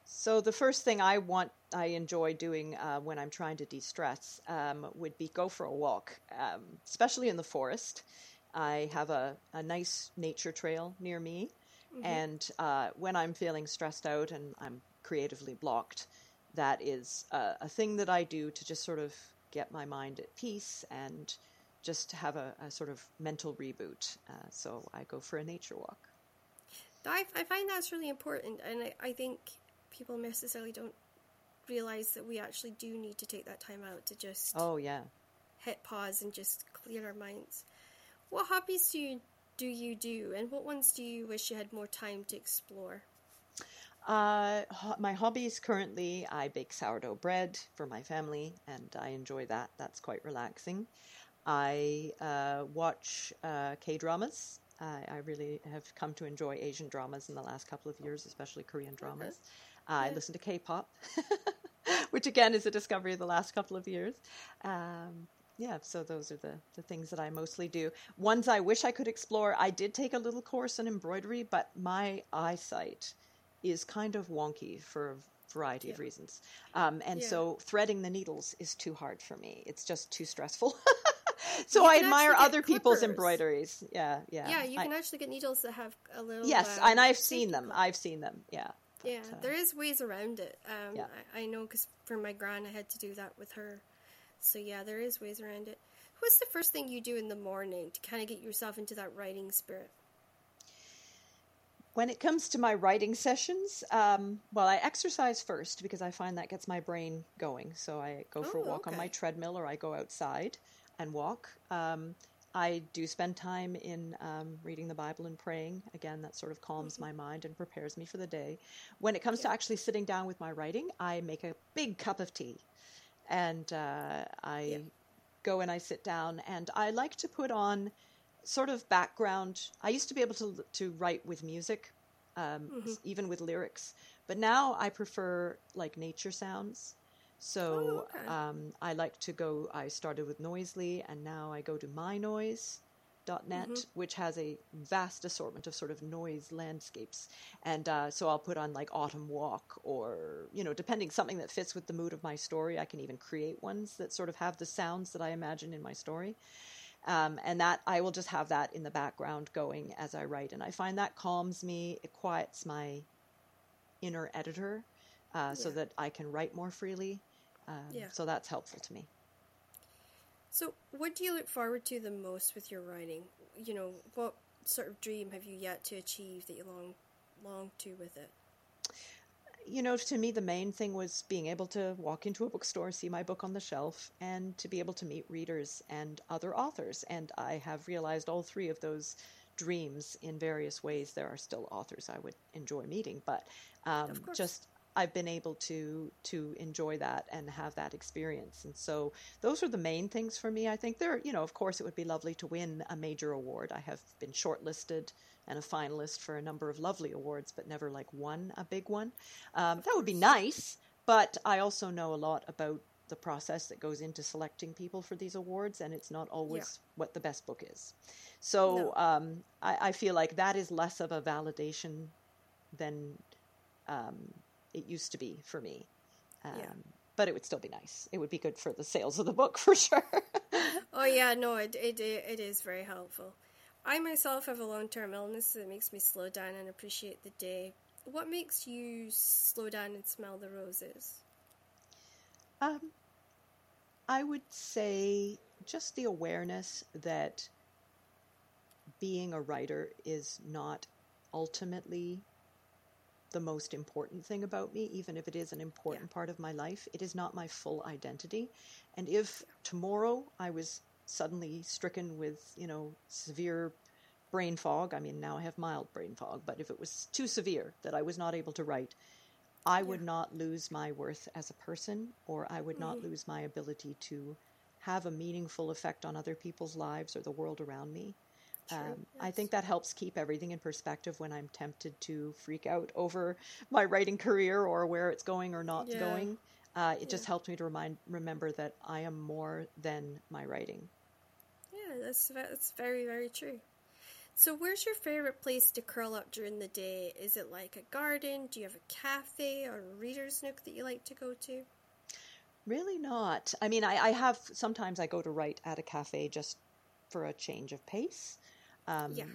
so the first thing I want, I enjoy doing uh, when I'm trying to de-stress um, would be go for a walk, um, especially in the forest. I have a, a nice nature trail near me, mm-hmm. and uh, when I'm feeling stressed out and I'm creatively blocked, that is a, a, thing that I do to just sort of get my mind at peace and just have a, a sort of mental reboot. Uh, so I go for a nature walk.
I, I find that's really important, and I, I think people necessarily don't realize that we actually do need to take that time out to just
oh yeah
hit pause and just clear our minds what hobbies do you do you do and what ones do you wish you had more time to explore
uh, my hobbies currently i bake sourdough bread for my family and i enjoy that that's quite relaxing i uh, watch uh, k-dramas I really have come to enjoy Asian dramas in the last couple of years, especially Korean dramas. Okay. I listen to K-pop, *laughs* which again is a discovery of the last couple of years. Um, yeah, so those are the, the things that I mostly do. Ones I wish I could explore. I did take a little course in embroidery, but my eyesight is kind of wonky for a variety yeah. of reasons. Um, and yeah. so threading the needles is too hard for me. It's just too stressful. *laughs* so I admire other people's embroideries. Yeah, yeah.
Yeah, you can I, actually get needles that have a little.
Yes, uh, and I've seen them. I've seen them. Yeah.
But, yeah, uh, there is ways around it. Um, yeah. I, I know because for my gran, I had to do that with her. So yeah, there is ways around it. What's the first thing you do in the morning to kind of get yourself into that writing spirit?
When it comes to my writing sessions, um, well, I exercise first because I find that gets my brain going. So I go for oh, a walk okay. on my treadmill or I go outside and walk. Um, I do spend time in um, reading the Bible and praying. Again, that sort of calms mm-hmm. my mind and prepares me for the day. When it comes yeah. to actually sitting down with my writing, I make a big cup of tea and uh, I yeah. go and I sit down and I like to put on sort of background. I used to be able to to write with music, um, mm-hmm. even with lyrics, but now I prefer like nature sounds. So oh, okay. um, I like to go. I started with Noisli, and now I go to mynoise.net, mm-hmm. which has a vast assortment of sort of noise landscapes. And uh, so I'll put on like Autumn Walk, or you know, depending something that fits with the mood of my story. I can even create ones that sort of have the sounds that I imagine in my story. Um, and that I will just have that in the background going as I write, and I find that calms me. It quiets my inner editor. Uh, yeah. so that I can write more freely. Um, yeah. So that's helpful to me.
So, what do you look forward to the most with your writing? You know, what sort of dream have you yet to achieve that you long long to with it?
You know, to me, the main thing was being able to walk into a bookstore, see my book on the shelf, and to be able to meet readers and other authors. And I have realized all three of those dreams in various ways. There are still authors I would enjoy meeting, but um, just I've been able to to enjoy that and have that experience. And so those are the main things for me. I think there, you know, of course, it would be lovely to win a major award. I have been shortlisted and a finalist for a number of lovely awards, but never like won a big one. Um, that would be nice. But I also know a lot about the process that goes into selecting people for these awards, and it's not always yeah. what the best book is. So no. um, I, I, feel like that is less of a validation than um, it used to be for me. Um, yeah. But it would still be nice. It would be good for the sales of the book *laughs* for sure.
oh yeah, no, it, it it is very helpful. I myself have a long term illness that makes me slow down and appreciate the day what makes you slow down and smell the roses?
Um, I would say just the awareness that being a writer is not ultimately the most important thing about me, even if it is an important yeah. part of my life. It is not my full identity. And if tomorrow I was suddenly stricken with, you know, severe brain fog, I mean, now I have mild brain fog, but if it was too severe that I was not able to write, I would not lose my worth as a person, or I would not mm-hmm. lose my ability to have a meaningful effect on other people's lives or the world around me. Um, I think that helps keep everything in perspective when I'm tempted to freak out over my writing career or where it's going or not yeah. going. Uh, it yeah. just helps me to remind remember that I am more than my writing.
Yeah, that's that's very very true. So, where's your favorite place to curl up during the day? Is it like a garden? Do you have a cafe or a reader's nook that you like to go to?
Really not. I mean, I, I have sometimes I go to write at a cafe just for a change of pace. Um, yeah.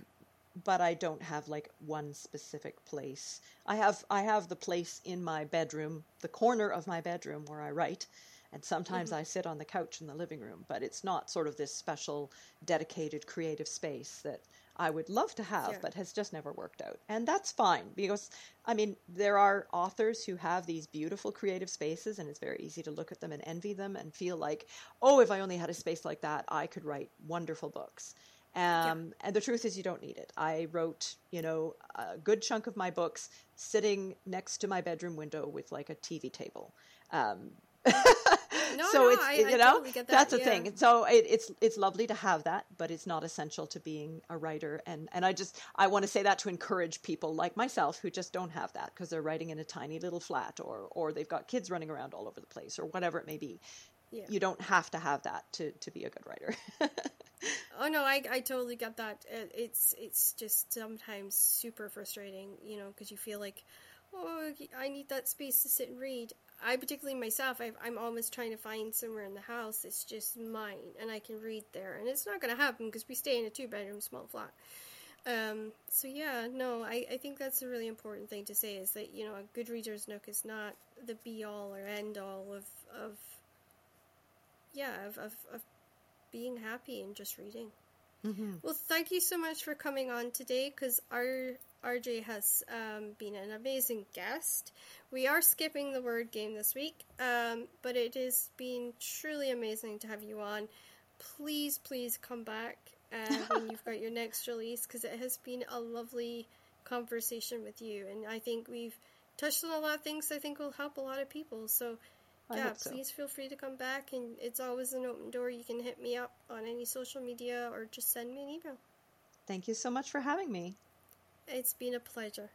But I don't have like one specific place. I have I have the place in my bedroom, the corner of my bedroom where I write, and sometimes mm-hmm. I sit on the couch in the living room. But it's not sort of this special, dedicated, creative space that I would love to have, yeah. but has just never worked out. And that's fine because, I mean, there are authors who have these beautiful creative spaces, and it's very easy to look at them and envy them and feel like, oh, if I only had a space like that, I could write wonderful books. Um, yeah. And the truth is, you don't need it. I wrote, you know, a good chunk of my books sitting next to my bedroom window with like a TV table. Um, *laughs*
no, so no, it's I, you know totally that.
that's
a
yeah. thing. So it, it's it's lovely to have that, but it's not essential to being a writer. And and I just I want to say that to encourage people like myself who just don't have that because they're writing in a tiny little flat or or they've got kids running around all over the place or whatever it may be. Yeah. You don't have to have that to to be a good writer. *laughs*
oh no, I I totally get that. It's it's just sometimes super frustrating, you know, because you feel like oh, I need that space to sit and read. I particularly myself, i am almost trying to find somewhere in the house that's just mine and I can read there. And it's not going to happen because we stay in a two bedroom small flat. Um, so yeah, no, I, I think that's a really important thing to say is that, you know, a good reader's nook is not the be all or end all of, of yeah, of, of, of being happy and just reading. Mm-hmm. Well, thank you so much for coming on today because our RJ has um, been an amazing guest. We are skipping the word game this week, um, but it has been truly amazing to have you on. Please, please come back uh, when you've got *laughs* your next release because it has been a lovely conversation with you, and I think we've touched on a lot of things I think will help a lot of people. So, yeah, so. please feel free to come back, and it's always an open door. You can hit me up on any social media or just send me an email.
Thank you so much for having me.
It's been a pleasure.